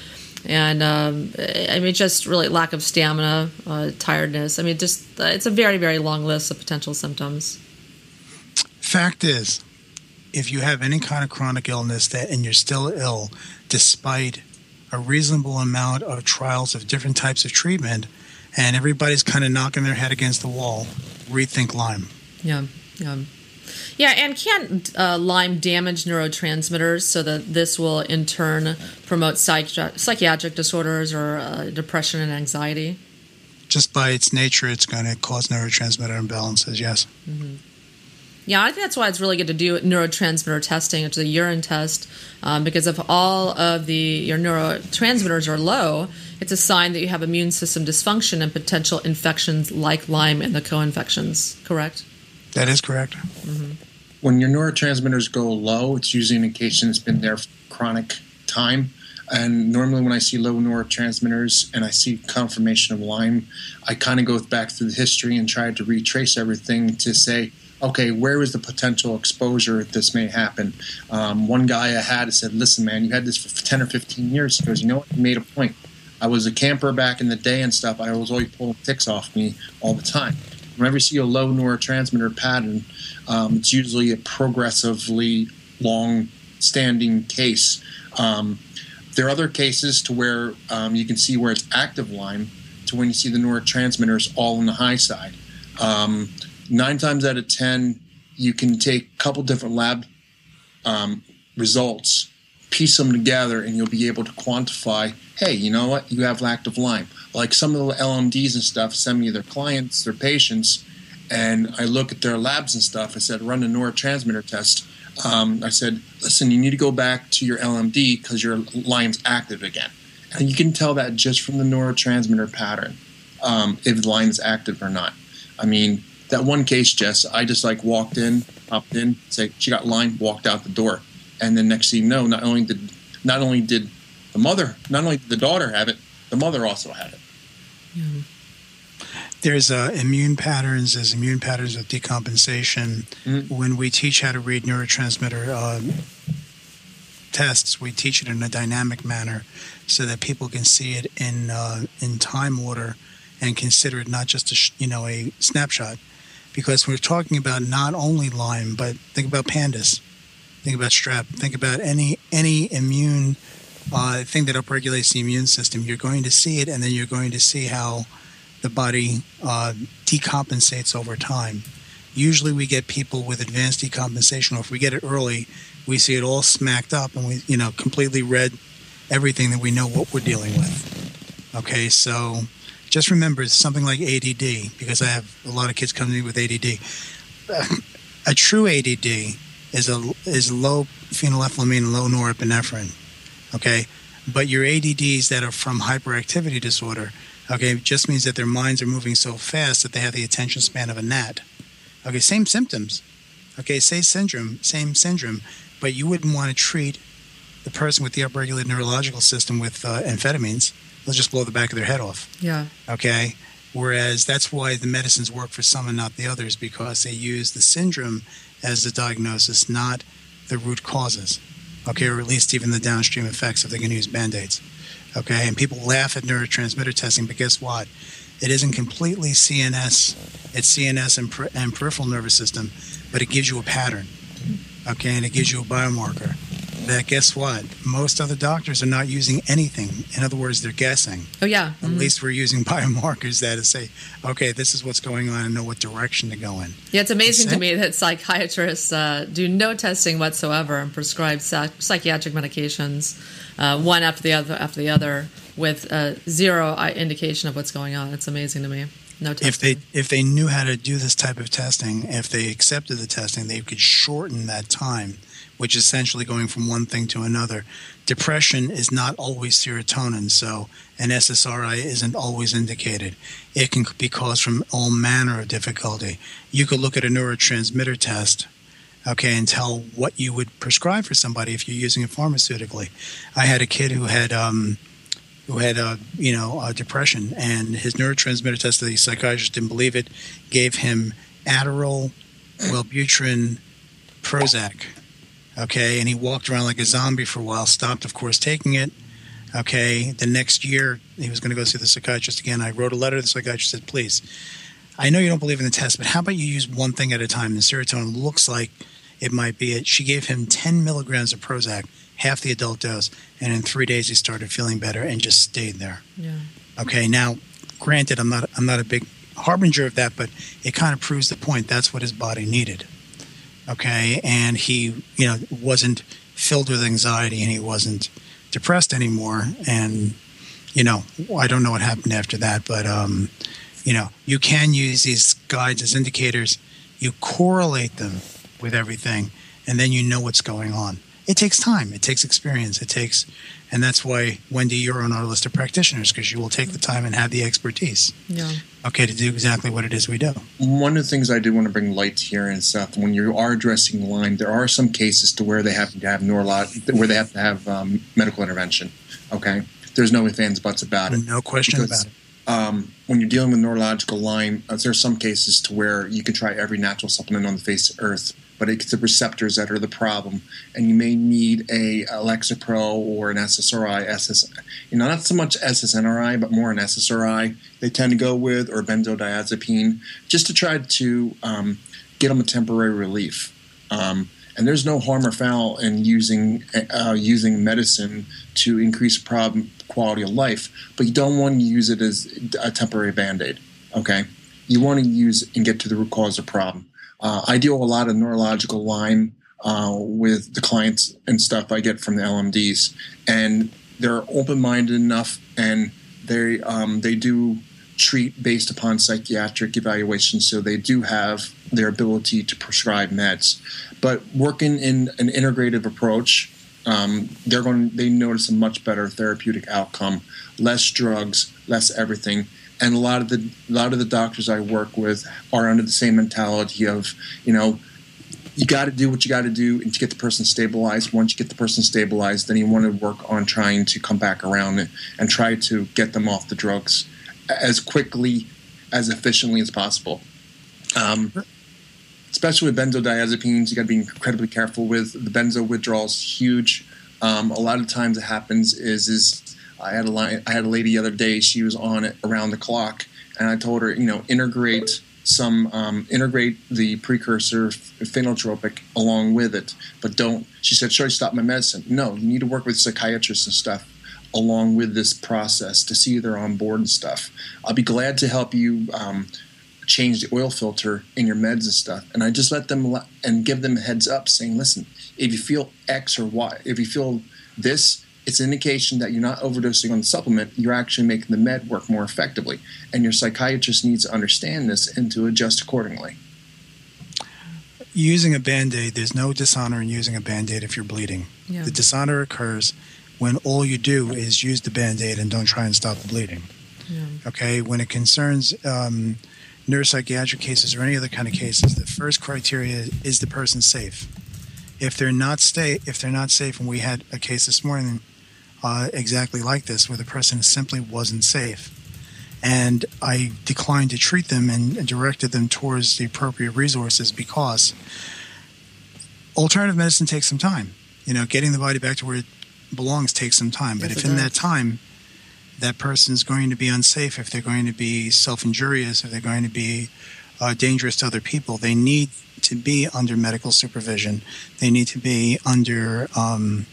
and um, I mean, just really lack of stamina, uh, tiredness. I mean, just uh, it's a very, very long list of potential symptoms. Fact is, if you have any kind of chronic illness that and you're still ill, despite a reasonable amount of trials of different types of treatment, and everybody's kind of knocking their head against the wall, rethink Lyme. Yeah, yeah. Yeah, and can uh, Lyme damage neurotransmitters so that this will in turn promote psychi- psychiatric disorders or uh, depression and anxiety? Just by its nature, it's going to cause neurotransmitter imbalances, yes. Mm-hmm. Yeah, I think that's why it's really good to do neurotransmitter testing, which is a urine test, um, because if all of the your neurotransmitters are low, it's a sign that you have immune system dysfunction and potential infections like Lyme and the co-infections. Correct? That is correct. Mm-hmm. When your neurotransmitters go low, it's usually an indication it's been there for chronic time. And normally, when I see low neurotransmitters and I see confirmation of Lyme, I kind of go back through the history and try to retrace everything to say, okay, where is the potential exposure that this may happen? Um, one guy I had said, listen, man, you had this for 10 or 15 years. He goes, you know what? You made a point. I was a camper back in the day and stuff. I was always pulling ticks off me all the time. Whenever you see a low neurotransmitter pattern, um, it's usually a progressively long standing case. Um, there are other cases to where um, you can see where it's active Lyme to when you see the neurotransmitters all on the high side. Um, nine times out of 10, you can take a couple different lab um, results, piece them together, and you'll be able to quantify hey, you know what? You have active Lyme. Like some of the LMDs and stuff send me their clients, their patients, and I look at their labs and stuff. I said, run a neurotransmitter test. Um, I said, listen, you need to go back to your LMD because your Lyme's active again. And you can tell that just from the neurotransmitter pattern um, if the is active or not. I mean, that one case, Jess, I just like walked in, popped in, say she got Lyme, walked out the door, and then next thing you know, not only did not only did the mother, not only did the daughter have it, the mother also had it. Yeah. There's uh, immune patterns. There's immune patterns of decompensation. Mm-hmm. When we teach how to read neurotransmitter uh, tests, we teach it in a dynamic manner so that people can see it in uh, in time order and consider it not just a you know a snapshot. Because we're talking about not only Lyme, but think about PANDAS, think about strep, think about any any immune uh, thing that upregulates the immune system. You're going to see it, and then you're going to see how the body uh, decompensates over time. Usually, we get people with advanced decompensation, or if we get it early, we see it all smacked up, and we, you know, completely red everything that we know what we're dealing with. Okay, so just remember something like ADD, because I have a lot of kids coming to me with ADD. A true ADD is a is low phenylethylamine, low norepinephrine okay? But your ADDs that are from hyperactivity disorder, okay, just means that their minds are moving so fast that they have the attention span of a gnat. Okay, same symptoms. Okay, same syndrome, same syndrome, but you wouldn't want to treat the person with the upregulated neurological system with uh, amphetamines. They'll just blow the back of their head off. Yeah. Okay. Whereas that's why the medicines work for some and not the others because they use the syndrome as the diagnosis, not the root causes okay, or at least even the downstream effects if they can use band aids. Okay, and people laugh at neurotransmitter testing, but guess what? It isn't completely CNS, it's CNS and, per- and peripheral nervous system, but it gives you a pattern. Okay, and it gives you a biomarker that guess what? Most other doctors are not using anything. In other words, they're guessing. Oh yeah. At mm-hmm. least we're using (laughs) biomarkers that to say, okay, this is what's going on and know what direction to go in. Yeah, it's amazing to me that psychiatrists uh, do no testing whatsoever and prescribe psych- psychiatric medications, uh, one after the other after the other, with uh, zero indication of what's going on. It's amazing to me. No testing. If they if they knew how to do this type of testing, if they accepted the testing, they could shorten that time which is essentially going from one thing to another. Depression is not always serotonin, so an SSRI isn't always indicated. It can be caused from all manner of difficulty. You could look at a neurotransmitter test, okay, and tell what you would prescribe for somebody if you're using it pharmaceutically. I had a kid who had um, who had uh, you know uh, depression, and his neurotransmitter test, the psychiatrist didn't believe it, gave him Adderall, Wellbutrin, Prozac Okay, and he walked around like a zombie for a while. Stopped, of course, taking it. Okay, the next year he was going to go see the psychiatrist again. I wrote a letter to the psychiatrist said, please, I know you don't believe in the test, but how about you use one thing at a time? The serotonin looks like it might be it. She gave him 10 milligrams of Prozac, half the adult dose, and in three days he started feeling better and just stayed there. Yeah. Okay, now, granted, I'm not I'm not a big harbinger of that, but it kind of proves the point. That's what his body needed. Okay, and he, you know, wasn't filled with anxiety and he wasn't depressed anymore. And, you know, I don't know what happened after that, but, um, you know, you can use these guides as indicators. You correlate them with everything, and then you know what's going on. It takes time, it takes experience, it takes, and that's why, Wendy, you're on our list of practitioners because you will take the time and have the expertise. Yeah. Okay, to do exactly what it is we do. One of the things I do want to bring light to here and stuff, when you are addressing Lyme, there are some cases to where they have to have neurolog, where they have to have um, medical intervention. Okay, there's no ifs ands buts about it. No question Because, about it. Um, when you're dealing with neurological Lyme, uh, there's some cases to where you can try every natural supplement on the face of Earth, but it's the receptors that are the problem, and you may need a, Lexapro or an SSRI, SS, you know, not so much SSNRI, but more an SSRI. They tend to go with or benzodiazepine, just to try to um, get them a temporary relief. Um, and there's no harm or foul in using uh, using medicine to increase problem quality of life, but you don't want to use it as a temporary band aid. Okay, you want to use and get to the root cause of the problem. Uh, I deal a lot of neurological Lyme uh, with the clients and stuff I get from the LMDs, and they're open minded enough, and they um, they do treat based upon psychiatric evaluation, so they do have their ability to prescribe meds. But working in an integrative approach, um, they're going they notice a much better therapeutic outcome, less drugs, less everything. And a lot of the a lot of the doctors I work with are under the same mentality of, you know, you got to do what you got to do and to get the person stabilized. Once you get the person stabilized, then you want to work on trying to come back around and, and try to get them off the drugs as quickly, as efficiently as possible. Um, especially with benzodiazepines, you got to be incredibly careful with the benzo withdrawal is huge. Um, a lot of times, it happens is is I had a line, I had a lady the other day. She was on it around the clock, and I told her, you know, integrate some um, integrate the precursor phenotropic along with it, but don't. She said, "Should I stop my medicine?" No, you need to work with psychiatrists and stuff along with this process to see they're on board and stuff. I'll be glad to help you um, change the oil filter in your meds and stuff. And I just let them le- and give them a heads up saying, listen, if you feel X or Y, if you feel this, it's an indication that you're not overdosing on the supplement. You're actually making the med work more effectively. And your psychiatrist needs to understand this and to adjust accordingly. Using a band aid, there's no dishonor in using a band aid if you're bleeding. Yeah. The dishonor occurs when all you do is use the band aid and don't try and stop the bleeding. Yeah. Okay, when it concerns um, neuropsychiatric cases or any other kind of cases, the first criteria is the person safe. If they're not stay, if they're not safe, and we had a case this morning uh, exactly like this, where the person simply wasn't safe, and I declined to treat them and directed them towards the appropriate resources because alternative medicine takes some time. You know, getting the body back to where it belongs takes some time. But Yes, if in does. that time that person's going to be unsafe, if they're going to be self injurious, if they're going to be uh, dangerous to other people, they need to be under medical supervision. They need to be under, um,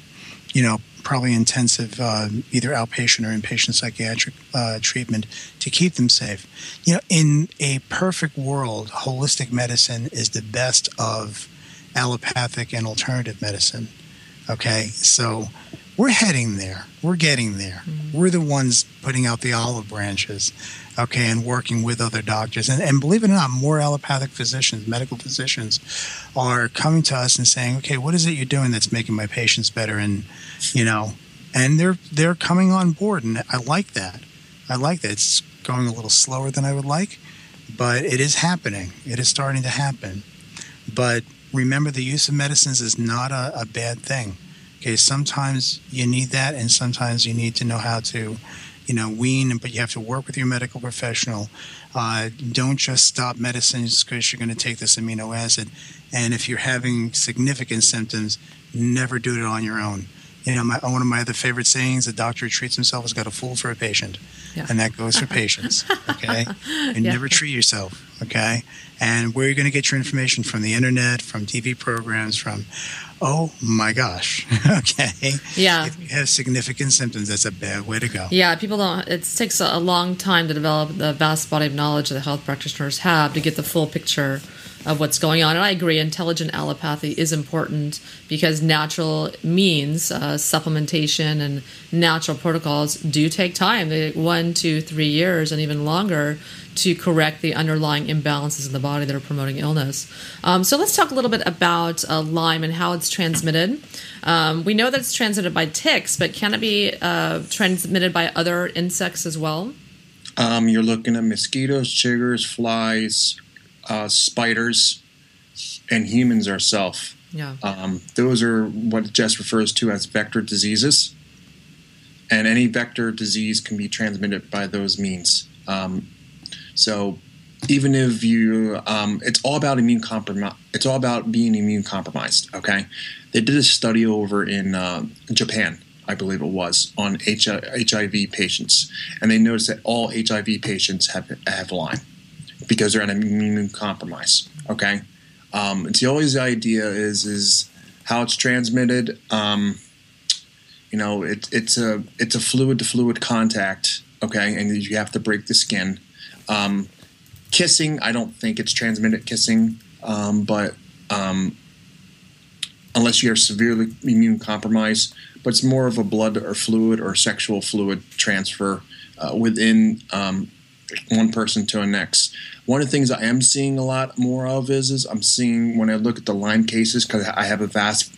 you know, probably intensive uh, either outpatient or inpatient psychiatric uh, treatment to keep them safe. You know, in a perfect world, holistic medicine is the best of allopathic and alternative medicine. Okay, so we're heading there. We're getting there. We're the ones putting out the olive branches, okay, and working with other doctors. And, and believe it or not, more allopathic physicians, medical physicians, are coming to us and saying, okay, what is it you're doing that's making my patients better? And, you know, and they're they're coming on board, and I like that. I like that. It's going a little slower than I would like, but it is happening. It is starting to happen. But remember, the use of medicines is not a, a bad thing. Okay, sometimes you need that, and sometimes you need to know how to, you know, wean. But you have to work with your medical professional. Uh, don't just stop medicines because you're going to take this amino acid. And if you're having significant symptoms, never do it on your own. you know, my, one of my other favorite sayings: "A doctor who treats himself has got a fool for a patient," yeah. and that goes for (laughs) patients. Okay, and yeah. never treat yourself. Okay, and where are you going to get your information from? The internet, from TV programs, from oh my gosh. (laughs) okay. Yeah. If you have significant symptoms, that's a bad way to go. Yeah, people don't. It takes a long time to develop the vast body of knowledge that health practitioners have to get the full picture of what's going on. And I agree, intelligent allopathy is important because natural means, uh, supplementation and natural protocols do take time. They one, two, three years, and even longer to correct the underlying imbalances in the body that are promoting illness. Um, so let's talk a little bit about uh, Lyme and how it's transmitted. Um, we know that it's transmitted by ticks, but can it be uh, transmitted by other insects as well? Um, you're looking at mosquitoes, chiggers, flies, uh, spiders, and humans ourselves. Yeah. Um, those are what Jess refers to as vector diseases. And any vector disease can be transmitted by those means. Um, so even if you, um, it's all about immune compromise. It's all about being immune compromised. Okay, they did a study over in uh, Japan, I believe it was, on HIV patients, and they noticed that all HIV patients have have Lyme because they're on compromise. Okay, um, it's always the idea is is how it's transmitted. Um, you know, it, it's a it's a fluid to fluid contact. Okay, and you have to break the skin. Um, kissing, I don't think it's transmitted kissing, um, but um, unless you're severely immune compromised, but it's more of a blood or fluid or sexual fluid transfer uh, within um, one person to the next. One of the things I am seeing a lot more of is, is I'm seeing when I look at the Lyme cases because I have a vast,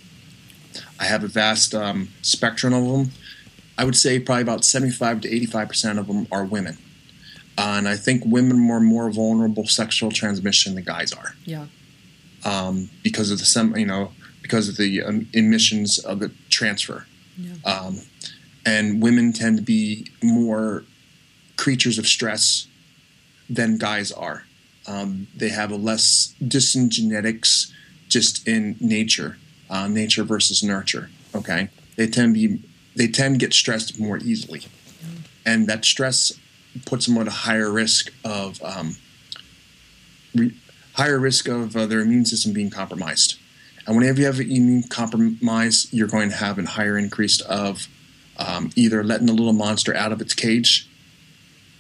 I have a vast um, spectrum of them. I would say probably about 75 to 85 percent of them are women. Uh, and I think women are more vulnerable sexual transmission than guys are. Yeah. Um, because of the some, you know, because of the um, emissions of the transfer. Yeah. Um, and women tend to be more creatures of stress than guys are. Um, they have a less distant genetics just in nature, uh, nature versus nurture. Okay, they tend to be they tend to get stressed more easily, and that stress puts them at a higher risk of um, re- higher risk of uh, their immune system being compromised. And whenever you have an immune compromise, you're going to have a higher increase of um, either letting the little monster out of its cage,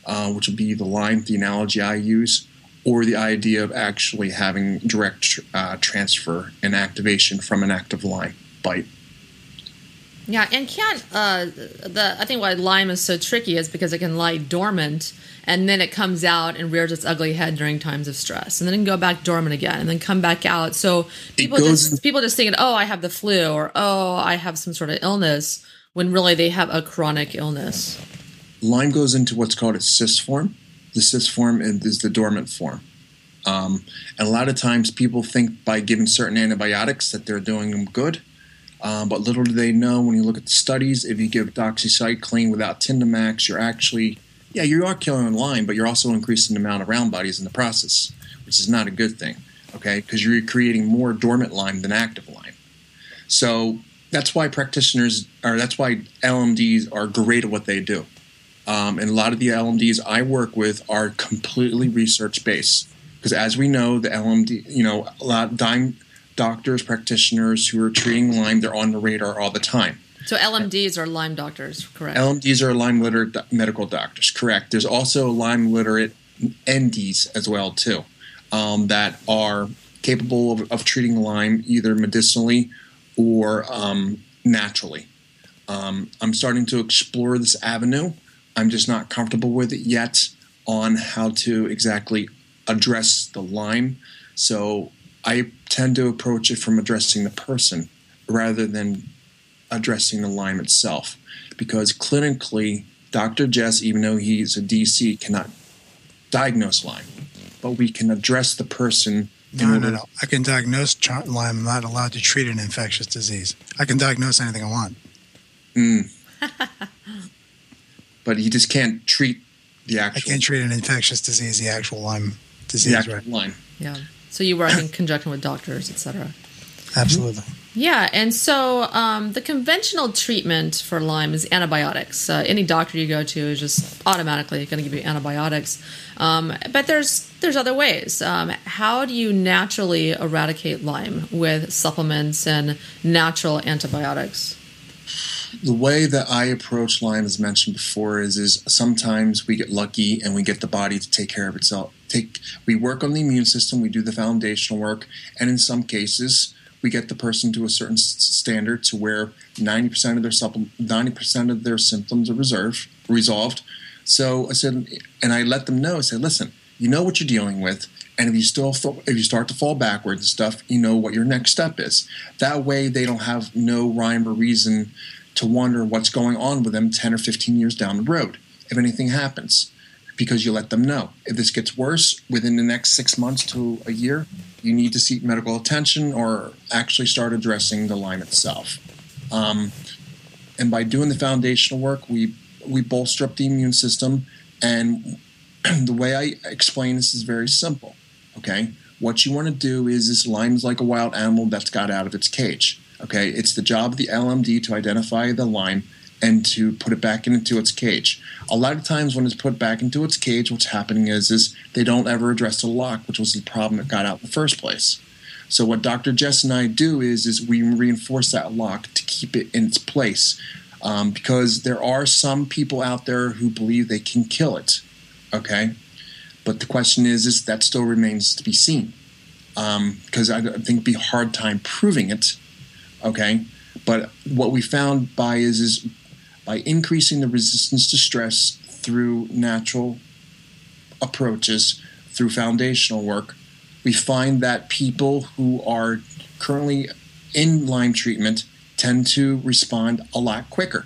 uh, which would be the Lyme, the analogy I use, or the idea of actually having direct uh, transfer and activation from an active Lyme bite. Yeah, and can't uh, the I think why Lyme is so tricky is because it can lie dormant and then it comes out and rears its ugly head during times of stress, and then it can go back dormant again and then come back out. So people just people just thinking, oh, I have the flu or oh, I have some sort of illness, when really they have a chronic illness. Lyme goes into what's called a cyst form. The cyst form is the dormant form. Um, and a lot of times people think by giving certain antibiotics that they're doing them good um, but little do they know when you look at the studies, if you give doxycycline without Tindamax, you're actually, yeah, you are killing Lyme, but you're also increasing the amount of round bodies in the process, which is not a good thing, okay? Because you're creating more dormant Lyme than active Lyme. So that's why practitioners, or that's why LMDs are great at what they do. Um, and a lot of the LMDs I work with are completely research based. Because as we know, the LMD, you know, a lot dying, doctors, practitioners who are treating Lyme, they're on the radar all the time. So LMDs are Lyme doctors, correct? LMDs are Lyme literate medical doctors, correct. There's also Lyme literate NDs as well too, um, that are capable of, of, treating Lyme either medicinally or um, naturally. Um, I'm starting to explore this avenue. I'm just not comfortable with it yet on how to exactly address the Lyme. So I tend to approach it from addressing the person rather than addressing the Lyme itself. Because clinically, Dr. Jess, even though he's a DC, cannot diagnose Lyme, but we can address the person. No, no, no. I can diagnose Lyme. I'm not allowed to treat an infectious disease. I can diagnose anything I want. Mm. (laughs) but you just can't treat the actual. I can't treat an infectious disease, the actual Lyme disease, the actual right? Lyme. Yeah. So you work in conjunction with doctors, etc. (coughs) Absolutely. Yeah, and so um, the conventional treatment for Lyme is antibiotics. Uh, any doctor you go to is just automatically going to give you antibiotics. Um, but there's there's other ways. Um, how do you naturally eradicate Lyme with supplements and natural antibiotics? The way that I approach Lyme, as mentioned before, is is sometimes we get lucky and we get the body to take care of itself. Take we work on the immune system, we do the foundational work, and in some cases we get the person to a certain standard to where 90% of their supplement, 90% of their symptoms are reserved, resolved. So I said, and I let them know. I said, listen, you know what you're dealing with, and if you still if you start to fall backwards and stuff, you know what your next step is. That way, they don't have no rhyme or reason to wonder what's going on with them 10 or 15 years down the road if anything happens because you let them know. If this gets worse within the next six months to a year, you need to seek medical attention or actually start addressing the Lyme itself. Um, and by doing the foundational work, we we bolster up the immune system. And (clears throat) the way I explain this is very simple. Okay, what you want to do is this Lyme is like a wild animal that's got out of its cage. Okay, it's the job of the LMD to identify the line and to put it back into its cage. A lot of times when it's put back into its cage, what's happening is is they don't ever address the lock, which was the problem that got out in the first place. So what Dr. Jess and I do is is we reinforce that lock to keep it in its place, um, because there are some people out there who believe they can kill it. Okay, but the question is is that still remains to be seen, because um, I think it'd be a hard time proving it. Okay, but what we found by is is by increasing the resistance to stress through natural approaches, through foundational work, we find that people who are currently in Lyme treatment tend to respond a lot quicker.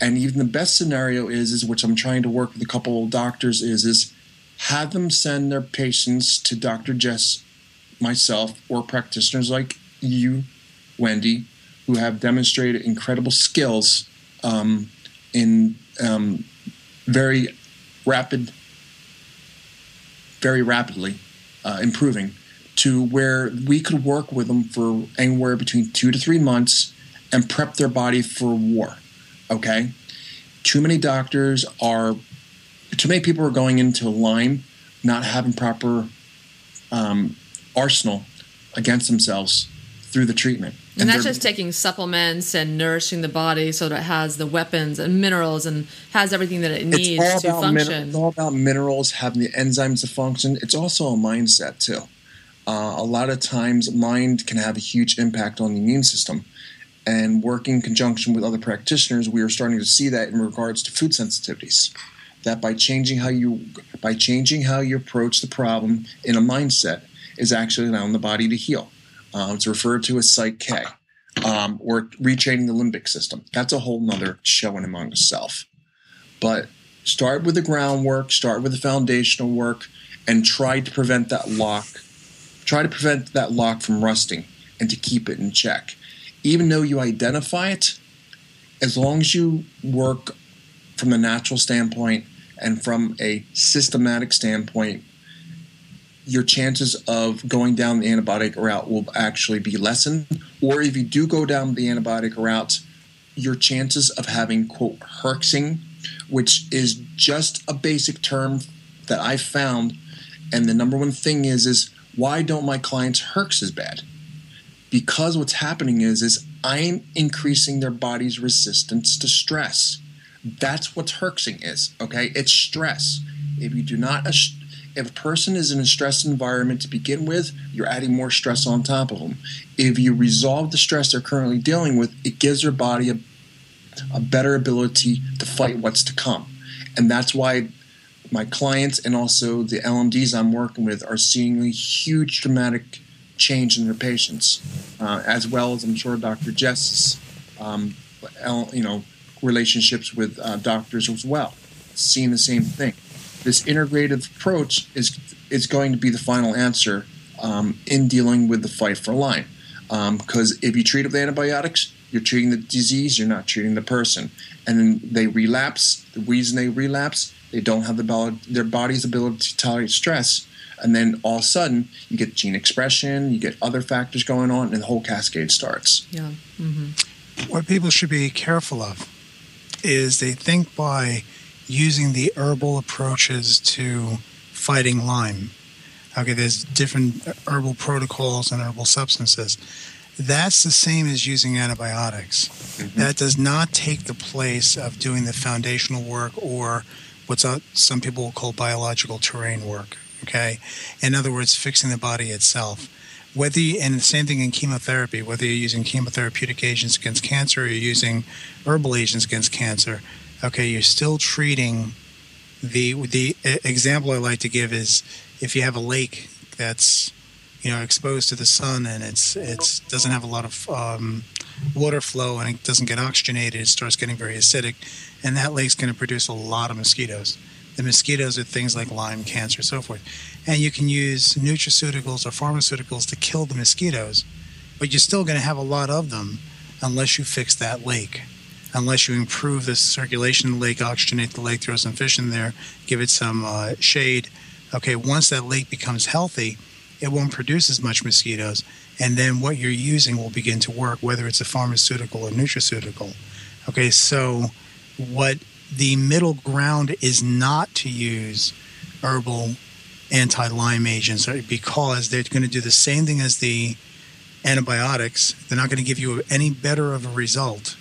And even the best scenario is, is which I'm trying to work with a couple of doctors, is is have them send their patients to Dr. Jess, myself, or practitioners like you, Wendy, who have demonstrated incredible skills um, in um, very rapid, very rapidly uh, improving to where we could work with them for anywhere between two to three months and prep their body for war. Okay, too many doctors are, too many people are going into Lyme not having proper um, arsenal against themselves through the treatment. And, and that's just taking supplements and nourishing the body so that it has the weapons and minerals and has everything that it needs to function. Min- it's all about minerals, having the enzymes to function. It's also a mindset, too. Uh, a lot of times, mind can have a huge impact on the immune system. And working in conjunction with other practitioners, we are starting to see that in regards to food sensitivities. That by changing how you by changing how you approach the problem in a mindset is actually allowing the body to heal. Um, it's referred to as Psych K, um, or retraining the limbic system. That's a whole nother show in among itself. But start with the groundwork, start with the foundational work, and try to prevent that lock. Try to prevent that lock from rusting and to keep it in check. Even though you identify it, as long as you work from a natural standpoint and from a systematic standpoint your chances of going down the antibiotic route will actually be lessened. Or if you do go down the antibiotic route, your chances of having, quote, herxing, which is just a basic term that I found. And the number one thing is, is why don't my clients herx as bad? Because what's happening is, is I'm increasing their body's resistance to stress. That's what herxing is, okay? It's stress. If you do not if a person is in a stressed environment to begin with, you're adding more stress on top of them. If you resolve the stress they're currently dealing with, it gives their body a, a better ability to fight what's to come. And that's why my clients and also the LMDs I'm working with are seeing a huge dramatic change in their patients, uh, as well as I'm sure Dr. Jess's, um, you know, relationships with uh, doctors as well, seeing the same thing this integrative approach is is going to be the final answer um, in dealing with the fight for Lyme. Because um, if you treat it with antibiotics, you're treating the disease, you're not treating the person, and then they relapse. The reason they relapse, they don't have the their body's ability to tolerate stress, And then all of a sudden, you get gene expression, you get other factors going on, and the whole cascade starts. Yeah. Mm-hmm. What people should be careful of is they think by using the herbal approaches to fighting Lyme. Okay, there's different herbal protocols and herbal substances. That's the same as using antibiotics. Mm-hmm. That does not take the place of doing the foundational work or what's some people will call biological terrain work. Okay, in other words, fixing the body itself. Whether you, and the same thing in chemotherapy, whether you're using chemotherapeutic agents against cancer or you're using herbal agents against cancer, okay, you're still treating the the example I like to give is if you have a lake that's you know exposed to the sun and it's it's doesn't have a lot of um, water flow and it doesn't get oxygenated, it starts getting very acidic, and that lake's going to produce a lot of mosquitoes. The mosquitoes are things like Lyme, cancer, so forth, and you can use nutraceuticals or pharmaceuticals to kill the mosquitoes, but you're still going to have a lot of them unless you fix that lake unless you improve the circulation of the lake, oxygenate the lake, throw some fish in there, give it some uh, shade. Okay, once that lake becomes healthy, it won't produce as much mosquitoes, and then what you're using will begin to work, whether it's a pharmaceutical or nutraceutical. Okay, so what the middle ground is not to use herbal anti-Lyme agents because they're going to do the same thing as the antibiotics. They're not going to give you any better of a result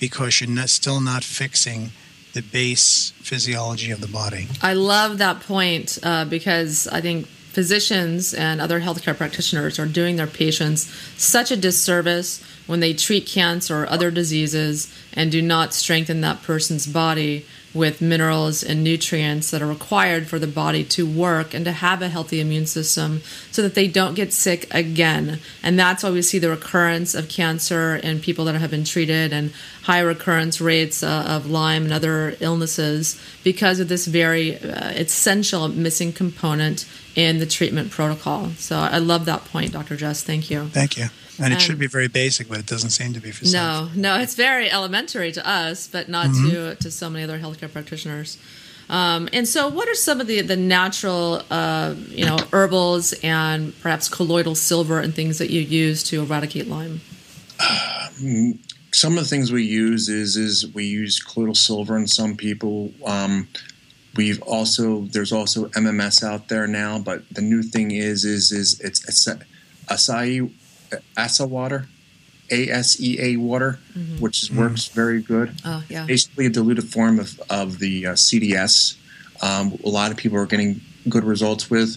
because you're not, still not fixing the base physiology of the body. I love that point uh, because I think physicians and other healthcare practitioners are doing their patients such a disservice when they treat cancer or other diseases and do not strengthen that person's body with minerals and nutrients that are required for the body to work and to have a healthy immune system so that they don't get sick again. And that's why we see the recurrence of cancer in people that have been treated and high recurrence rates uh, of Lyme and other illnesses because of this very uh, essential missing component in the treatment protocol. So I love that point, Dr. Jess. Thank you. Thank you. And it should be very basic, but it doesn't seem to be for No, some. no, no, it's very elementary to us, but not mm-hmm. to to so many other healthcare practitioners. Um, and so, what are some of the the natural, uh, you know, herbals and perhaps colloidal silver and things that you use to eradicate Lyme? Um, (sighs) some of the things we use is is we use colloidal silver in some people. Um, we've also there's also MMS out there now, but the new thing is is is it's, it's acai ASEA water, A S E A water, mm-hmm. which mm-hmm. works very good. Oh, yeah. Basically, a diluted form of, of the uh, CDS. Um, a lot of people are getting good results with.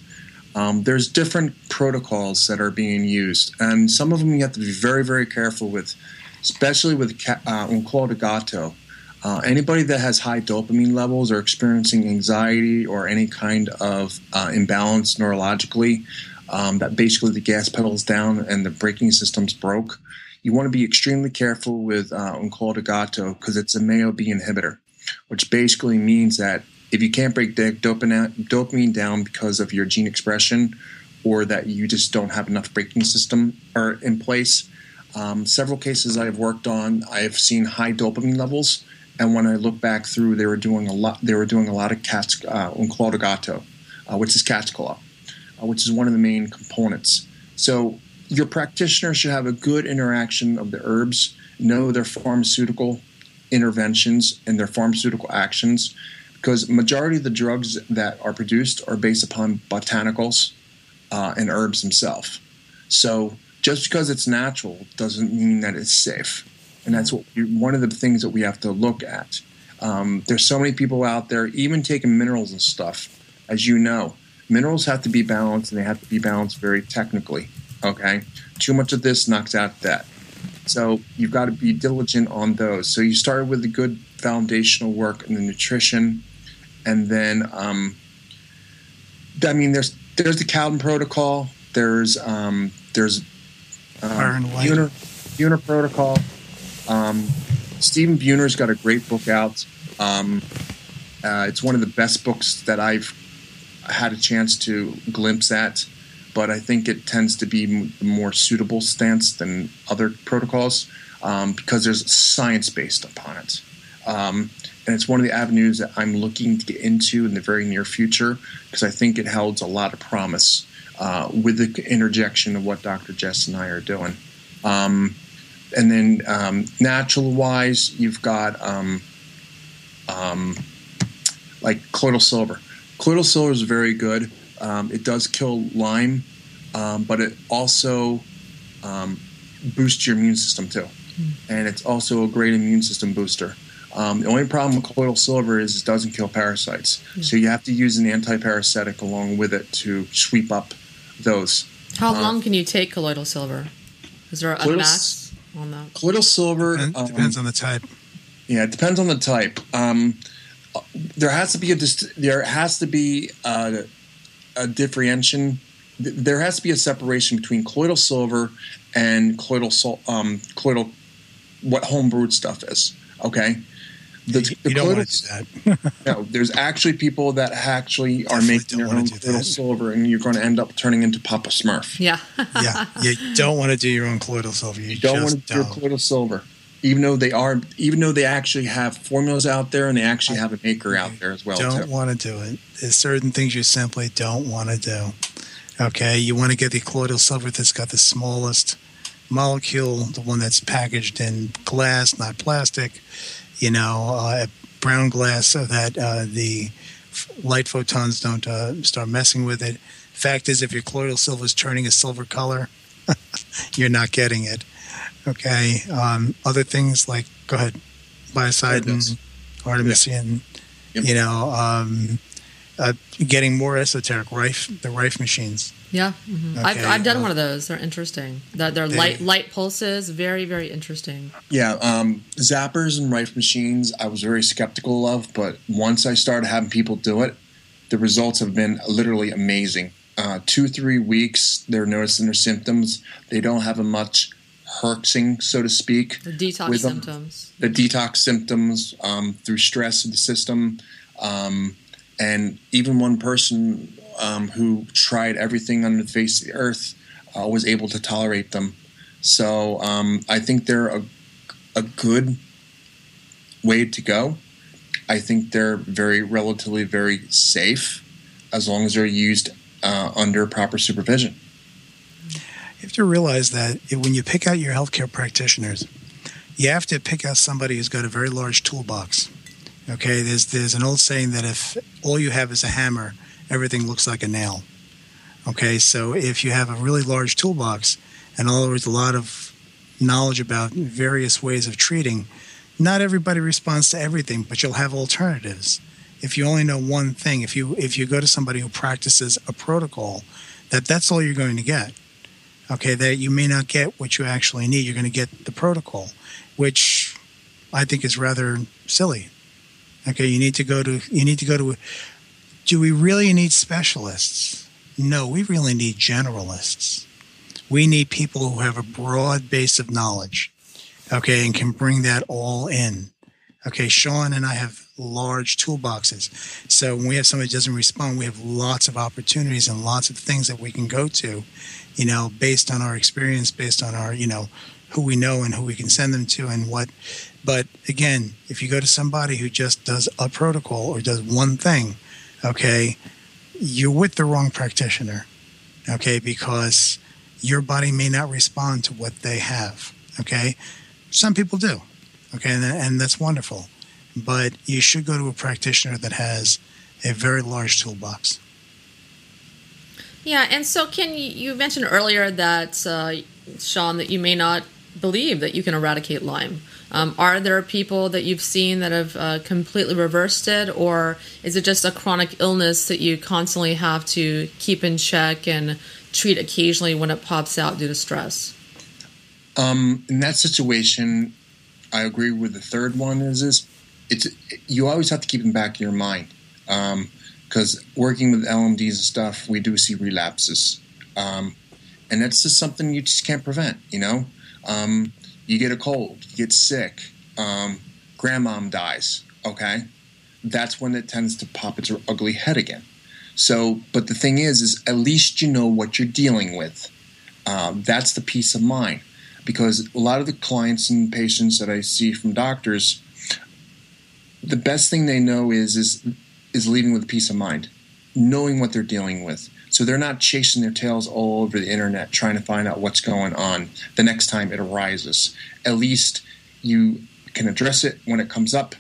Um, there's different protocols that are being used, and some of them you have to be very, very careful with, especially with uh, gato. Uh, anybody that has high dopamine levels or experiencing anxiety or any kind of uh, imbalance neurologically, um, that basically the gas pedal's down and the braking system's broke. You want to be extremely careful with uh, because it's a MAO-B inhibitor, which basically means that if you can't break the dopamine, down because of your gene expression or that you just don't have enough braking system or in place, um, several cases I've worked on, I've seen high dopamine levels, and when I look back through, they were doing a lot. They were doing a lot of cats, uh, Gato, uh, which is cat's claw which is one of the main components. So your practitioner should have a good interaction of the herbs, know their pharmaceutical interventions and their pharmaceutical actions, because majority of the drugs that are produced are based upon botanicals uh, and herbs themselves. So just because it's natural doesn't mean that it's safe, and that's what we, one of the things that we have to look at. Um, there's so many people out there, even taking minerals and stuff, as you know minerals have to be balanced and they have to be balanced very technically. Okay. Too much of this knocks out that. So you've got to be diligent on those. So you start with the good foundational work and the nutrition, and then um, I mean there's there's the Cowden protocol. There's um, there's um, Buhner, Buhner protocol. Um, Stephen Buhner's got a great book out. Um, uh, it's one of the best books that I've had a chance to glimpse at, but I think it tends to be a more suitable stance than other protocols um, because there's science based upon it. Um, and it's one of the avenues that I'm looking to get into in the very near future because I think it holds a lot of promise uh, with the interjection of what Dr. Jess and I are doing. Um, and then um, natural wise, you've got um, um, like colloidal silver. Colloidal silver is very good. Um, it does kill Lyme, um, but it also um, boosts your immune system too, mm. and it's also a great immune system booster. Um, the only problem with colloidal silver is it doesn't kill parasites, mm. so you have to use an anti-parasitic along with it to sweep up those. How uh, long can you take colloidal silver? Is there a max on that? Colloidal silver depends, um, depends on the type. Yeah, it depends on the type. Um, there has to be a there has to be a, a differentiation. There has to be a separation between colloidal silver and colloidal um, colloidal what homebrewed stuff is. Okay, the, you, the don't want to do that. (laughs) no, there's actually people that actually are making their own colloidal silver, and you're going to end up turning into Papa Smurf. Yeah, yeah. You don't want to do your own colloidal silver. You, you don't want to do your colloidal silver even though they are, even though they actually have formulas out there and they actually have a maker out there as well. Don't want to do it. There's certain things you simply don't want to do. Okay, you want to get the colloidal silver that's got the smallest molecule, the one that's packaged in glass, not plastic. You know, uh, brown glass, so that uh, the light photons don't uh, start messing with it. Fact is, if your colloidal silver is turning a silver color, (laughs) you're not getting it. Okay. Um, other things like go ahead, biocidin, artemisinin. Yep. You know, um, uh, getting more esoteric. Rife the Rife machines. Yeah, mm-hmm. okay. I've, I've done uh, one of those. They're interesting. That they're, they're light light pulses. Very very interesting. Yeah, um, zappers and Rife machines. I was very skeptical of, but once I started having people do it, the results have been literally amazing. Uh, two three weeks, they're noticing their symptoms. They don't have a much herxing, so to speak. The detox symptoms. The detox symptoms um, through stress of the system. Um, and even one person um, who tried everything on the face of the earth uh, was able to tolerate them. So um, I think they're a, a good way to go. I think they're very relatively very safe as long as they're used uh, under proper supervision you have to realize that when you pick out your healthcare practitioners, you have to pick out somebody who's got a very large toolbox. Okay, there's there's an old saying that if all you have is a hammer, everything looks like a nail. Okay, so if you have a really large toolbox and all with a lot of knowledge about various ways of treating, not everybody responds to everything, but you'll have alternatives. If you only know one thing, if you if you go to somebody who practices a protocol, that that's all you're going to get okay, that you may not get what you actually need. You're going to get the protocol, which I think is rather silly. Okay, you need to go to you need to go to. Do we really need specialists? No, we really need generalists. We need people who have a broad base of knowledge, okay, and can bring that all in. Okay, Shawn and I have large toolboxes. So when we have somebody doesn't respond, we have lots of opportunities and lots of things that we can go to you know, based on our experience, based on our, you know, who we know and who we can send them to and what. But again, if you go to somebody who just does a protocol or does one thing, okay, you're with the wrong practitioner, okay, because your body may not respond to what they have, okay. Some people do, okay, and, and that's wonderful. But you should go to a practitioner that has a very large toolbox. Yeah, and so Ken, you mentioned earlier that uh, Shawn that you may not believe that you can eradicate Lyme. Um, are there people that you've seen that have uh, completely reversed it, or is it just a chronic illness that you constantly have to keep in check and treat occasionally when it pops out due to stress? Um, in that situation, I agree with the third one. Is is it's you always have to keep in back of your mind. Um, because working with LMDs and stuff, we do see relapses, um, and that's just something you just can't prevent. You know, um, you get a cold, you get sick, um, grandmom dies. Okay, that's when it tends to pop its ugly head again. So, but the thing is, is at least you know what you're dealing with. Um, that's the peace of mind, because a lot of the clients and patients that I see from doctors the best thing they know is is is leaving with peace of mind, knowing what they're dealing with. So they're not chasing their tails all over the internet trying to find out what's going on the next time it arises. At least you can address it when it comes up.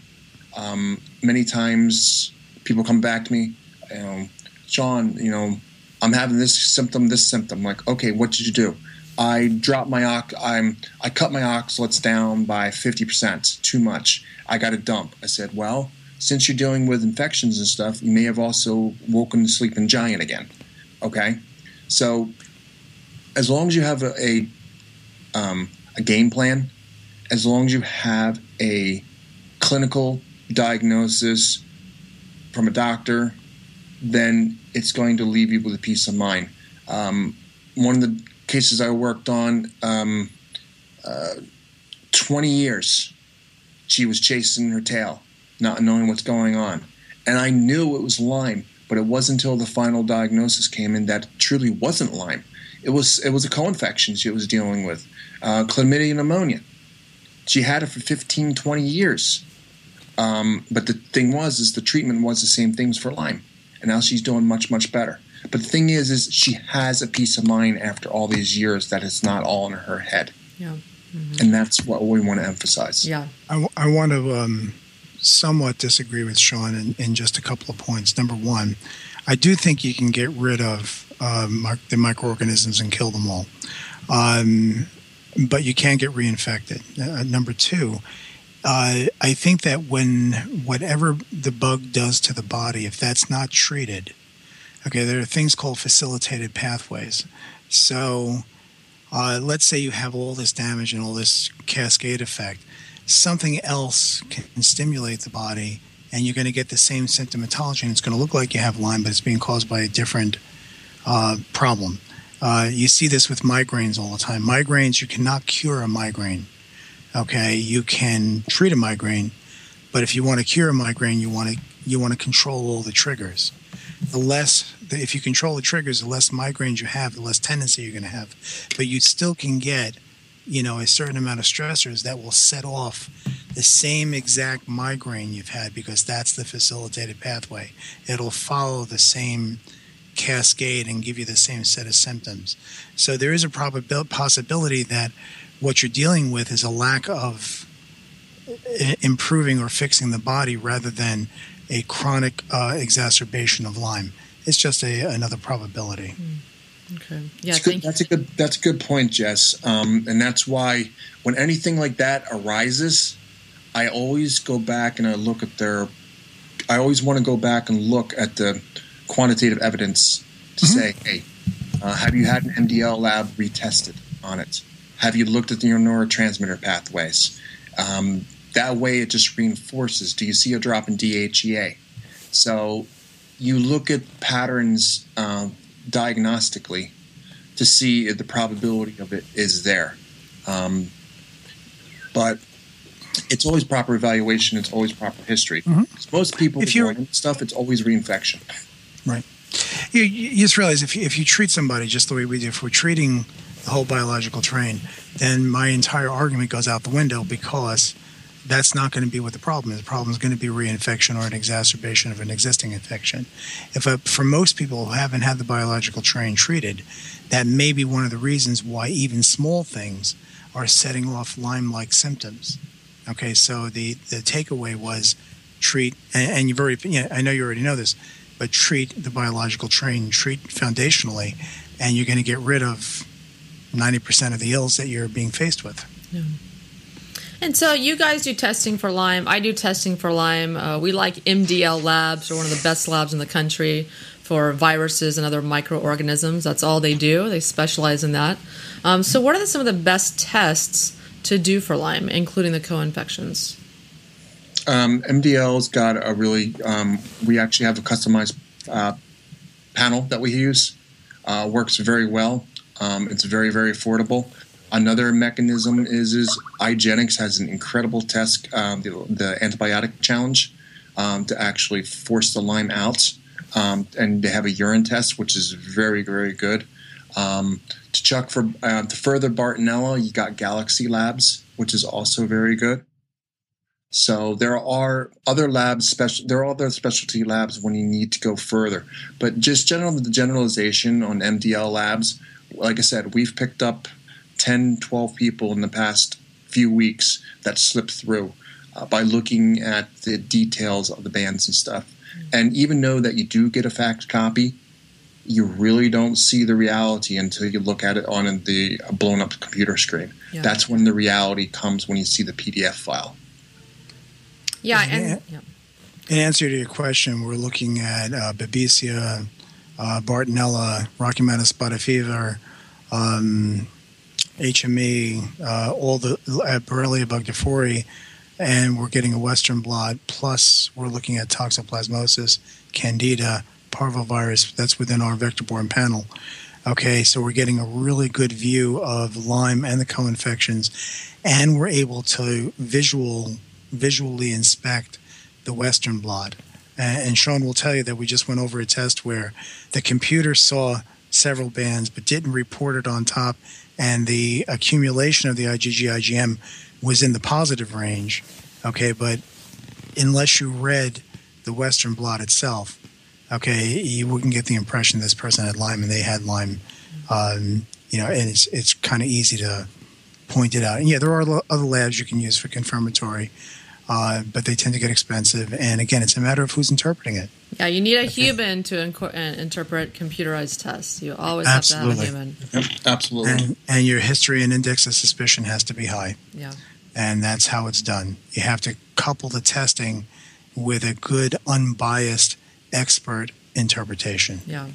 Um, many times people come back to me, you know, Shawn, you know, I'm having this symptom, this symptom. like, okay, what did you do? I dropped my ox. I'm I cut my oxalates down by 50%, too much. I got a dump. I said, well, since you're dealing with infections and stuff, you may have also woken the sleeping giant again. Okay, so as long as you have a a, um, a game plan, as long as you have a clinical diagnosis from a doctor, then it's going to leave you with a peace of mind. Um, one of the cases I worked on, um, uh, 20 years, she was chasing her tail not knowing what's going on. And I knew it was Lyme, but it wasn't until the final diagnosis came in that truly wasn't Lyme. It was it was a co-infection she was dealing with, uh, chlamydia pneumonia. She had it for 15, 20 years. Um, but the thing was, is the treatment was the same things for Lyme, and now she's doing much, much better. But the thing is, is she has a peace of mind after all these years that it's not all in her head. Yeah. Mm-hmm. And that's what we want to emphasize. Yeah. I, w- I want to um, somewhat disagree with Shawn in, in, just a couple of points. Number one, I do think you can get rid of uh, the microorganisms and kill them all, um, but you can get reinfected. Uh, number two, uh, I think that when whatever the bug does to the body, if that's not treated, okay, there are things called facilitated pathways. So, uh, let's say you have all this damage and all this cascade effect something else can stimulate the body and you're going to get the same symptomatology and it's going to look like you have Lyme, but it's being caused by a different uh, problem. Uh, you see this with migraines all the time. Migraines, you cannot cure a migraine. Okay, you can treat a migraine, but if you want to cure a migraine, you want to you want to control all the triggers. The less, if you control the triggers, the less migraines you have, the less tendency you're going to have. But you still can get you know, a certain amount of stressors that will set off the same exact migraine you've had because that's the facilitated pathway. It'll follow the same cascade and give you the same set of symptoms. So there is a probabil- possibility that what you're dealing with is a lack of uh, improving or fixing the body rather than a chronic uh, exacerbation of Lyme. It's just a, another probability. Mm. Okay. Yeah. That's, good, that's a good. That's a good point, Jess. Um, and that's why when anything like that arises, I always go back and I look at their. I always want to go back and look at the quantitative evidence to mm-hmm. say, hey, uh, have you had an MDL lab retested on it? Have you looked at your neurotransmitter pathways? Um, that way, it just reinforces. Do you see a drop in DHEA? So you look at patterns uh, diagnostically to see if the probability of it is there. Um, but it's always proper evaluation. It's always proper history. Mm-hmm. Most people, if you stuff, it's always reinfection. Right. You, you, just realize if you, if you treat somebody just the way we do, if we're treating the whole biological train, then my entire argument goes out the window because that's not going to be what the problem is. The problem is going to be reinfection or an exacerbation of an existing infection. If a, for most people who haven't had the biological train treated, that may be one of the reasons why even small things are setting off Lyme-like symptoms. Okay, so the the takeaway was treat, and, and you've already, you know, I know you already know this, but treat the biological train, treat foundationally, and you're going to get rid of 90% of the ills that you're being faced with. Yeah. And so you guys do testing for Lyme. I do testing for Lyme. Uh, we like MDL Labs. They're one of the best labs in the country for viruses and other microorganisms. That's all they do. They specialize in that. Um, so, what are the, some of the best tests to do for Lyme, including the co-infections? Um, MDL's got a really. Um, we actually have a customized uh, panel that we use. Uh, works very well. Um, it's very very affordable. Another mechanism is is IGeneX has an incredible test, um, the, the, antibiotic challenge, um, to actually force the Lyme out, um, and they have a urine test, which is very very good. Um, to check for uh, to further Bartonella, you got Galaxy Labs, which is also very good. So there are other labs, special. There are other specialty labs when you need to go further. But just general the generalization on MDL labs. Like I said, we've picked up 10, 12 people in the past few weeks that slipped through uh, by looking at the details of the bands and stuff. And even know that you do get a fact copy, you really don't see the reality until you look at it on the blown up computer screen. Yeah. That's when the reality comes when you see the PDF file. Yeah, and yeah. in answer to your question, we're looking at uh, Babesia, uh, Bartonella, Rocky Mountain spotted fever, um, HME, uh, all the uh, Borrelia burgdorferi, and we're getting a Western blot. Plus, we're looking at toxoplasmosis, Candida, parvovirus. That's within our vector-borne panel. Okay, so we're getting a really good view of Lyme and the co-infections, and we're able to visual visually inspect the Western blot. And Shawn will tell you that we just went over a test where the computer saw several bands but didn't report it on top, and the accumulation of the IgG IgM was in the positive range. Okay, but unless you read the Western blot itself, okay, you wouldn't get the impression this person had Lyme and they had Lyme. Um, you know, and it's it's kind of easy to point it out. And yeah, there are other labs you can use for confirmatory uh, but they tend to get expensive. And again, it's a matter of who's interpreting it. Yeah, you need a human to inco- uh, interpret computerized tests. You always absolutely. have to have a human. Yep, absolutely. And, and your history and index of suspicion has to be high. Yeah. And that's how it's done. You have to couple the testing with a good, unbiased expert interpretation. Yeah.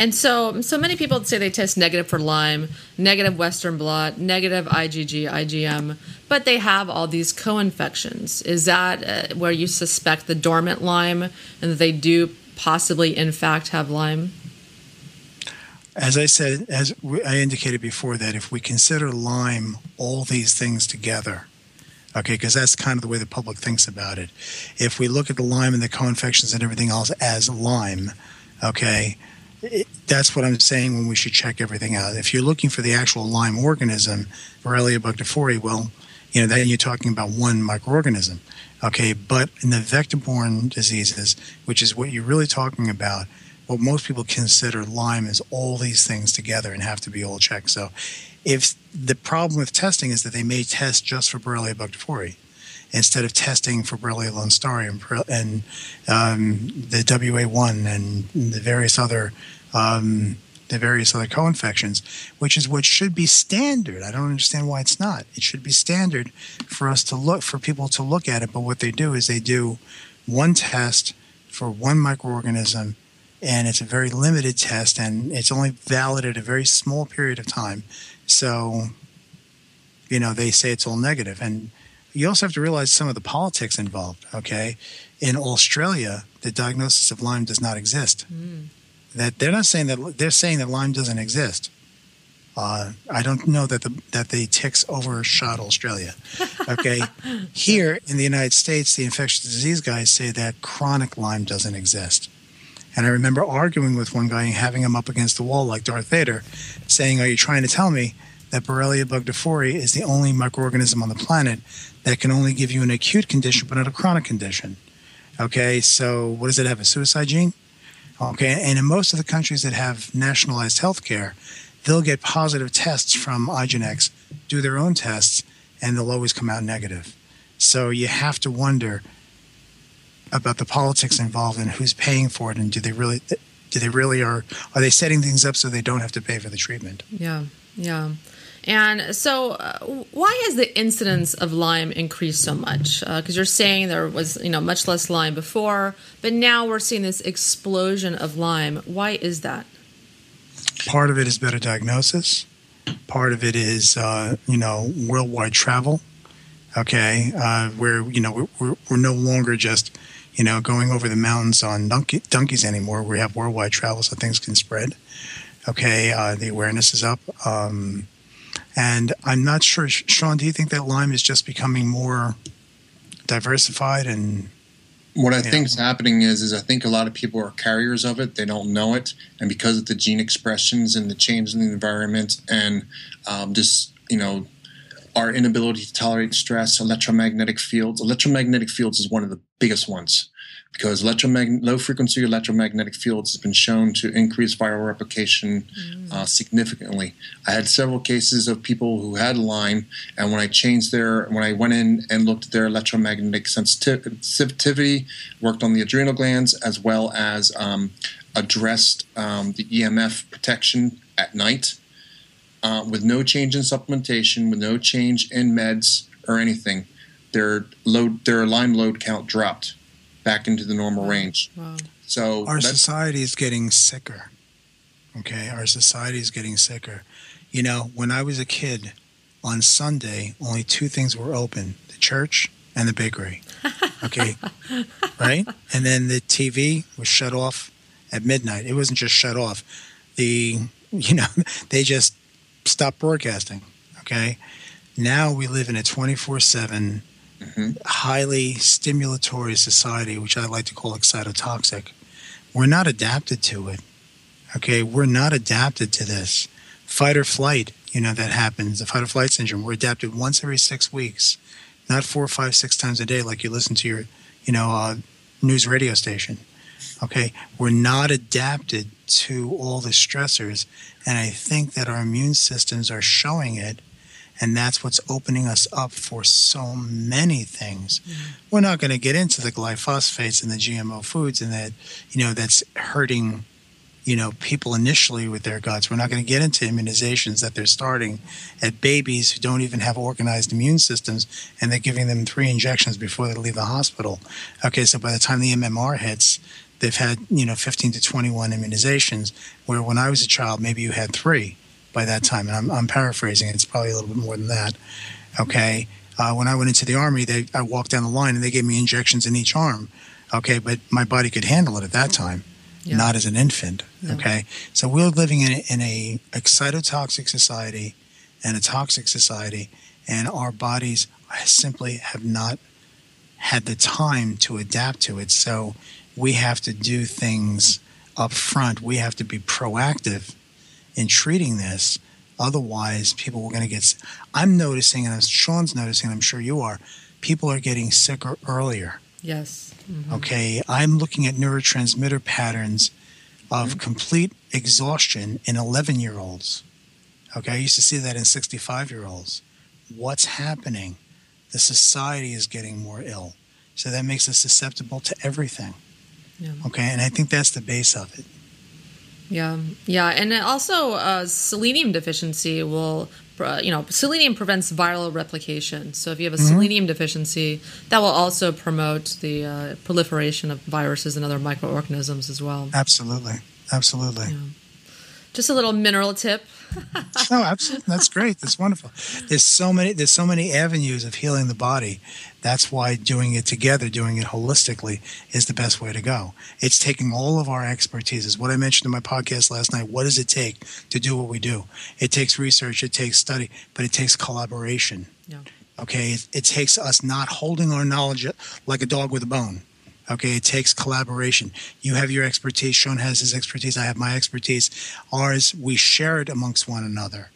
And so, so many people say they test negative for Lyme, negative Western blot, negative IgG, IgM, but they have all these co-infections. Is that uh, where you suspect the dormant Lyme, and that they do possibly, in fact, have Lyme? As I said, as I indicated before, that if we consider Lyme all these things together, okay, because that's kind of the way the public thinks about it. If we look at the Lyme and the co-infections and everything else as Lyme, okay, that's what I'm saying when we should check everything out. If you're looking for the actual Lyme organism, Borrelia burgdorferi, well, you know, then you're talking about one microorganism. Okay, but in the vector-borne diseases, which is what you're really talking about, what most people consider Lyme is all these things together and have to be all checked. So, if the problem with testing is that they may test just for Borrelia burgdorferi, instead of testing for Borrelia and, and um, the WA1 and the various other um, the various other co-infections, which is what should be standard. I don't understand why it's not. It should be standard for us to look for people to look at it. But what they do is they do one test for one microorganism, and it's a very limited test, and it's only valid at a very small period of time. So, you know, they say it's all negative, and you also have to realize some of the politics involved. Okay, in Australia, the diagnosis of Lyme does not exist. Mm. That they're not saying that they're saying that Lyme doesn't exist. Uh, I don't know that the that the ticks overshot Australia. Okay, (laughs) here in the United States, the infectious disease guys say that chronic Lyme doesn't exist. And I remember arguing with one guy and having him up against the wall like Darth Vader, saying, "Are you trying to tell me that Borrelia burgdorferi is the only microorganism on the planet that can only give you an acute condition but not a chronic condition. Okay, so what does it have? A suicide gene? Okay, and in most of the countries that have nationalized health care, they'll get positive tests from IGeneX, do their own tests, and they'll always come out negative. So you have to wonder about the politics involved and who's paying for it and do they really do they really are are they setting things up so they don't have to pay for the treatment yeah yeah and so, uh, why has the incidence of Lyme increased so much? Because uh, you're saying there was, you know, much less Lyme before, but now we're seeing this explosion of Lyme. Why is that? Part of it is better diagnosis. Part of it is, uh, you know, worldwide travel. Okay, uh, where you know we're, we're no longer just, you know, going over the mountains on donkey, donkeys anymore. We have worldwide travel, so things can spread. Okay, uh, the awareness is up. Um, and I'm not sure, Shawn, do you think that Lyme is just becoming more diversified and what I think is happening is is I think a lot of people are carriers of it. They don't know it, and because of the gene expressions and the change in the environment, and um, just you know our inability to tolerate stress, electromagnetic fields. Electromagnetic fields is one of the biggest ones because electromagn- low frequency electromagnetic fields has been shown to increase viral replication mm. uh, significantly. I had several cases of people who had Lyme, and when I changed their, when I went in and looked at their electromagnetic sensitivity, worked on the adrenal glands as well as um, addressed um, the EMF protection at night. Uh, with no change in supplementation, with no change in meds or anything, their load, their Lyme load count dropped back into the normal range. Wow. So our society is getting sicker. Okay, our society is getting sicker. You know, when I was a kid, on Sunday, only two things were open: the church and the bakery. Okay, (laughs) right? And then the TV was shut off at midnight. It wasn't just shut off; the you know (laughs) they just stopped broadcasting. Okay, now we live in a twenty four seven mm-hmm. highly stimulatory society, which I like to call excitotoxic, we're not adapted to it. Okay, we're not adapted to this. Fight or flight, you know, that happens. The fight or flight syndrome, we're adapted once every six weeks, not four, five, six times a day like you listen to your, you know, uh, news radio station. Okay, we're not adapted to all the stressors, and I think that our immune systems are showing it and that's what's opening us up for so many things. Mm-hmm. We're not going to get into the glyphosates and the GMO foods and that, you know, that's hurting, you know, people initially with their guts. We're not going to get into immunizations that they're starting at babies who don't even have organized immune systems and they're giving them three injections before they leave the hospital. Okay, so by the time the MMR hits, they've had, you know, 15 to 21 immunizations, where when I was a child, maybe you had three by that time. And I'm, I'm paraphrasing. It's probably a little bit more than that. Okay. Uh, when I went into the army, they I walked down the line and they gave me injections in each arm. Okay, but my body could handle it at that time, yeah. not as an infant. Okay, so we're living in a, in a excitotoxic society and a toxic society, and our bodies simply have not had the time to adapt to it. So we have to do things up front. We have to be proactive in treating this. Otherwise, people are going to get. I'm noticing, and as Shawn's noticing, I'm sure you are, people are getting sicker earlier. Yes. Mm-hmm. Okay. I'm looking at neurotransmitter patterns of mm-hmm. complete exhaustion in 11 year olds. Okay. I used to see that in 65 year olds. What's happening? The society is getting more ill. So that makes us susceptible to everything. Yeah. Okay. And I think that's the base of it. Yeah, yeah, and also uh, selenium deficiency will, uh, you know, selenium prevents viral replication. So if you have a mm-hmm. selenium deficiency, that will also promote the uh, proliferation of viruses and other microorganisms as well. Absolutely, absolutely. Yeah. Just a little mineral tip. (laughs) no, absolutely. That's great. That's wonderful. There's so many. There's so many avenues of healing the body. That's why doing it together, doing it holistically, is the best way to go. It's taking all of our expertise. Is what I mentioned in my podcast last night. What does it take to do what we do? It takes research. It takes study, but it takes collaboration. Yeah. Okay. It, it takes us not holding our knowledge like a dog with a bone Okay, it takes collaboration. You have your expertise, Shawn has his expertise, I have my expertise. Ours, we share it amongst one another.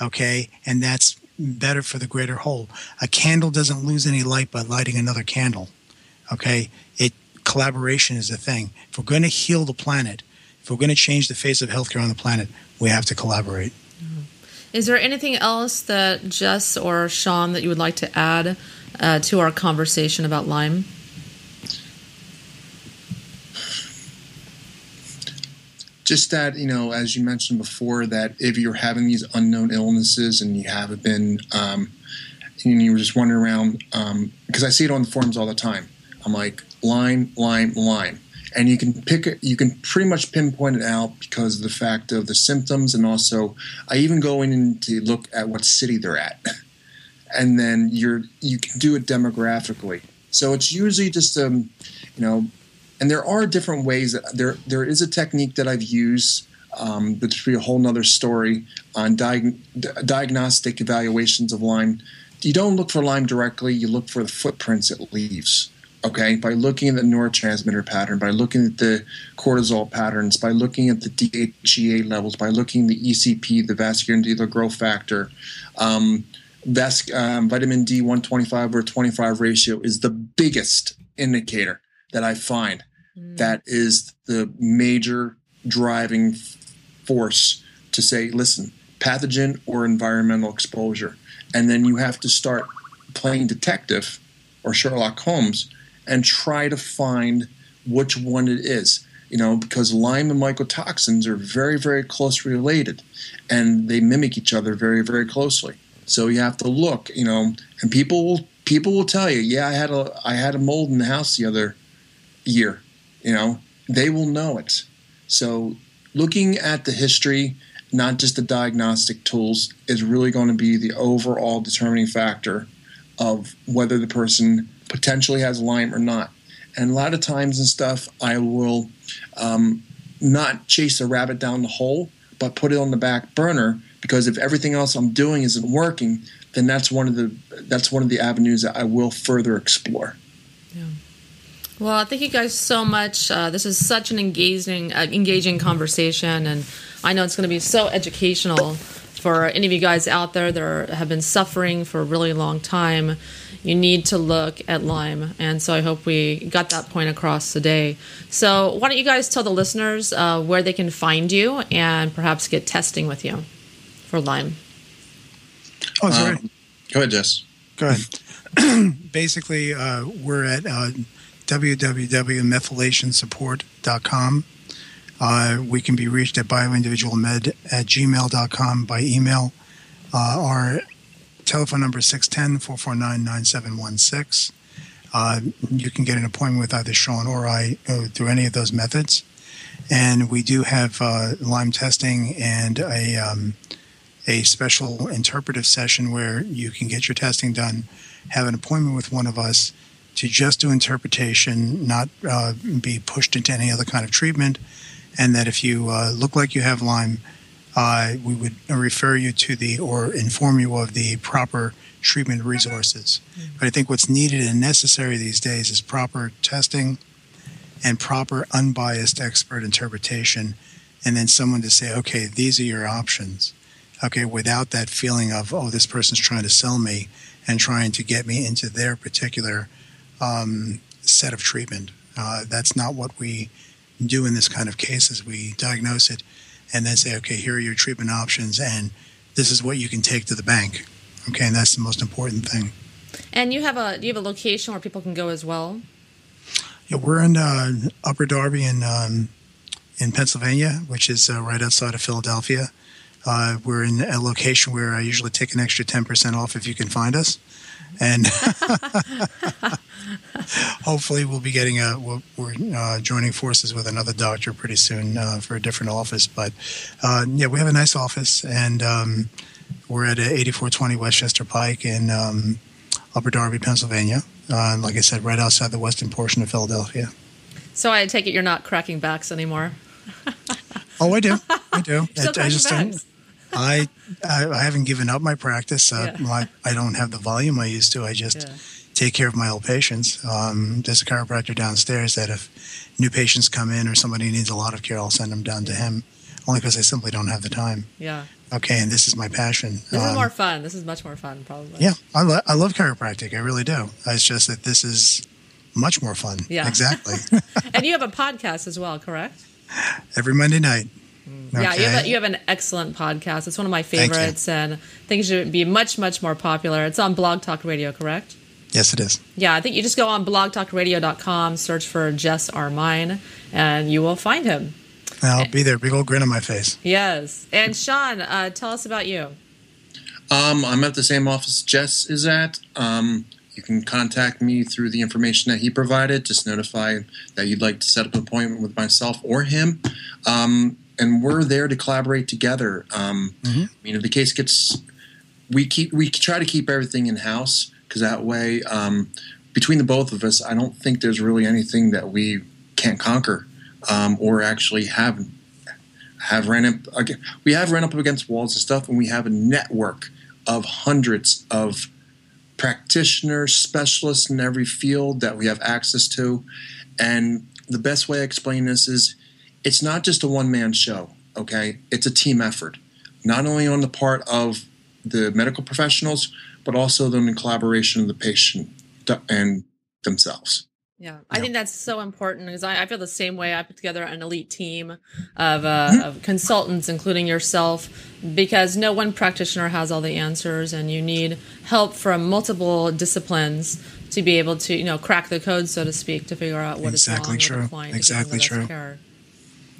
Okay, and that's better for the greater whole. A candle doesn't lose any light by lighting another candle. Okay, it collaboration is the thing. If we're going to heal the planet, if we're going to change the face of healthcare on the planet, we have to collaborate. Mm-hmm. Is there anything else that Jess or Shawn that you would like to add uh, to our conversation about Lyme? Just that you know as you mentioned before that if you're having these unknown illnesses and you haven't been um, and you were just wandering around because um, i see it on the forums all the time. I'm like Lyme Lyme Lyme and you can pick it you can pretty much pinpoint it out because of the fact of the symptoms and also i even go in to look at what city they're at. And then you're you can do it demographically. So it's usually just um you know and there are different ways. There there is a technique that I've used, um, but be a whole nother story on diag- diagnostic evaluations of Lyme. You don't look for Lyme directly; you look for the footprints it leaves. Okay, by looking at the neurotransmitter pattern, by looking at the cortisol patterns, by looking at the DHEA levels, by looking at the ECP, the vascular endothelial growth factor. Um, um, vitamin D 125 or 25 ratio is the biggest indicator that I find That is the major driving force to say, listen, pathogen or environmental exposure. And then you have to start playing detective or Sherlock Holmes and try to find which one it is. You know, because Lyme and mycotoxins are very, very closely related and they mimic each other very, very closely. So you have to look, you know, and people will people will tell you, yeah, I had a I had a mold in the house the other year. You know, they will know it. So looking at the history, not just the diagnostic tools, is really going to be the overall determining factor of whether the person potentially has Lyme or not. And a lot of times and stuff, I will um, not chase a rabbit down the hole, but put it on the back burner because if everything else I'm doing isn't working, then that's one of the that's one of the avenues that I will further explore. Well, thank you guys so much. Uh, this is such an engaging, uh, engaging conversation, and I know it's going to be so educational for any of you guys out there that are, have been suffering for a really long time. You need to look at Lyme, and so I hope we got that point across today. So, why don't you guys tell the listeners uh, where they can find you and perhaps get testing with you for Lyme? Oh, sorry. Um, go ahead, Jess. Go ahead. (clears throat) Basically, uh, we're at uh, www.methylationsupport.com. Uh, we can be reached at bioindividualmed at gmail.com by email. Uh, our telephone number is 610 449 9716. Uh, You can get an appointment with either Shawn or I uh, through any of those methods. And we do have uh, Lyme testing and a, um, a special interpretive session where you can get your testing done, have an appointment with one of us to just do interpretation, not uh, be pushed into any other kind of treatment. And that if you uh, look like you have Lyme, uh, we would refer you to the or inform you of the proper treatment resources. But I think what's needed and necessary these days is proper testing and proper unbiased expert interpretation, and then someone to say, okay, these are your options. Okay, without that feeling of, oh, this person's trying to sell me and trying to get me into their particular um, set of treatment. Uh, that's not what we do in this kind of cases. We diagnose it and then say, okay, here are your treatment options, and this is what you can take to the bank. Okay, and that's the most important thing. And you have a you have a location where people can go as well. Yeah, we're in uh, Upper Darby in um, in Pennsylvania, which is uh, right outside of Philadelphia. Uh, we're in a location where I usually take an extra ten percent off if you can find us, and (laughs) hopefully we'll be getting a we're, uh, joining forces with another doctor pretty soon uh, for a different office. But uh, yeah, we have a nice office, and um, we're at 8420 West Chester Pike in um, Upper Darby, Pennsylvania. Uh, like I said, right outside the western portion of Philadelphia. So I take it you're not cracking backs anymore. Oh, I do. I do. (laughs) I, I just don't. I, I I haven't given up my practice. Uh, Yeah. my, I don't have the volume I used to. I just Yeah. take care of my old patients. Um, there's a chiropractor downstairs that if new patients come in or somebody needs a lot of care, I'll send them down to him. Only because I simply don't have the time. Yeah. Okay, and this is my passion. This is Um, more fun. This is much more fun, probably. Yeah, I, lo- I love chiropractic. I really do. It's just that this is much more fun. Yeah. Exactly. (laughs) And you have a podcast as well, correct? Every Monday night. Yeah, you have, a, you have an excellent podcast. It's one of my Thank you. favorites, and I think it should be much, much more popular. It's on Blog Talk Radio, correct? Yes, it is. Yeah, I think you just go on blogtalkradio.com, search for Jess Armine, and you will find him. I'll be there. Big old grin on my face. Yes. And Shawn, uh, tell us about you. Um, I'm at the same office Jess is at. Um, you can contact me through the information that he provided. Just notify that you'd like to set up an appointment with myself or him. Um, and we're there to collaborate together. Um, Mhm. I mean, if the case gets, we keep we try to keep everything in house because that way, um, between the both of us, I don't think there's really anything that we can't conquer um, or actually have have ran up. ag- We have ran up against walls and stuff, and we have a network of hundreds of practitioners, specialists in every field that we have access to. And the best way I explain this is it's not just a one man show, okay? It's a team effort, not only on the part of the medical professionals, but also then in collaboration with the patient and themselves. Yeah, I think that's so important because I, I, feel the same way. I put together an elite team of, uh, mm-hmm. of, consultants, including yourself, because no one practitioner has all the answers, and you need help from multiple disciplines to be able to, you know, crack the code, so to speak, to figure out what exactly is wrong true. with the client. Exactly true.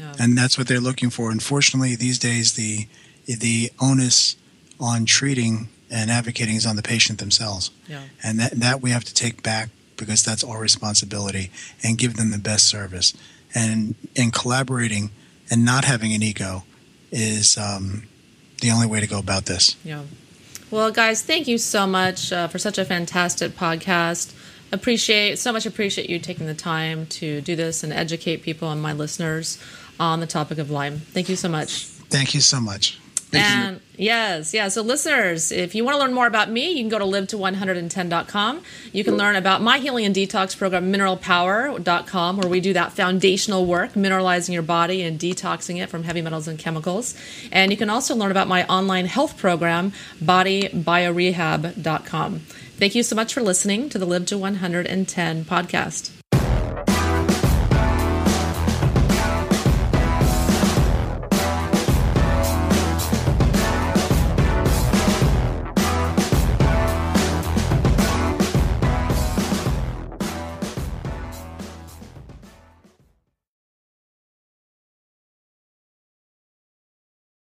Yeah. And that's what they're looking for. Unfortunately, these days the the onus on treating and advocating is on the patient themselves. Yeah. And that that we have to take back because that's our responsibility and give them the best service. And in collaborating and not having an ego is um, the only way to go about this. Yeah. Well, guys, thank you so much uh, for such a fantastic podcast. Appreciate so much. Appreciate you taking the time to do this and educate people and my listeners on the topic of Lyme. Thank you so much. Thank you so much. Thank and you. yes, yeah. So listeners, if you want to learn more about me, you can go to live to 110.com. You can learn about my healing and detox program, mineralpower.com, where we do that foundational work, mineralizing your body and detoxing it from heavy metals and chemicals. And you can also learn about my online health program, bodybiorehab.com. Thank you so much for listening to the Live to 110 podcast.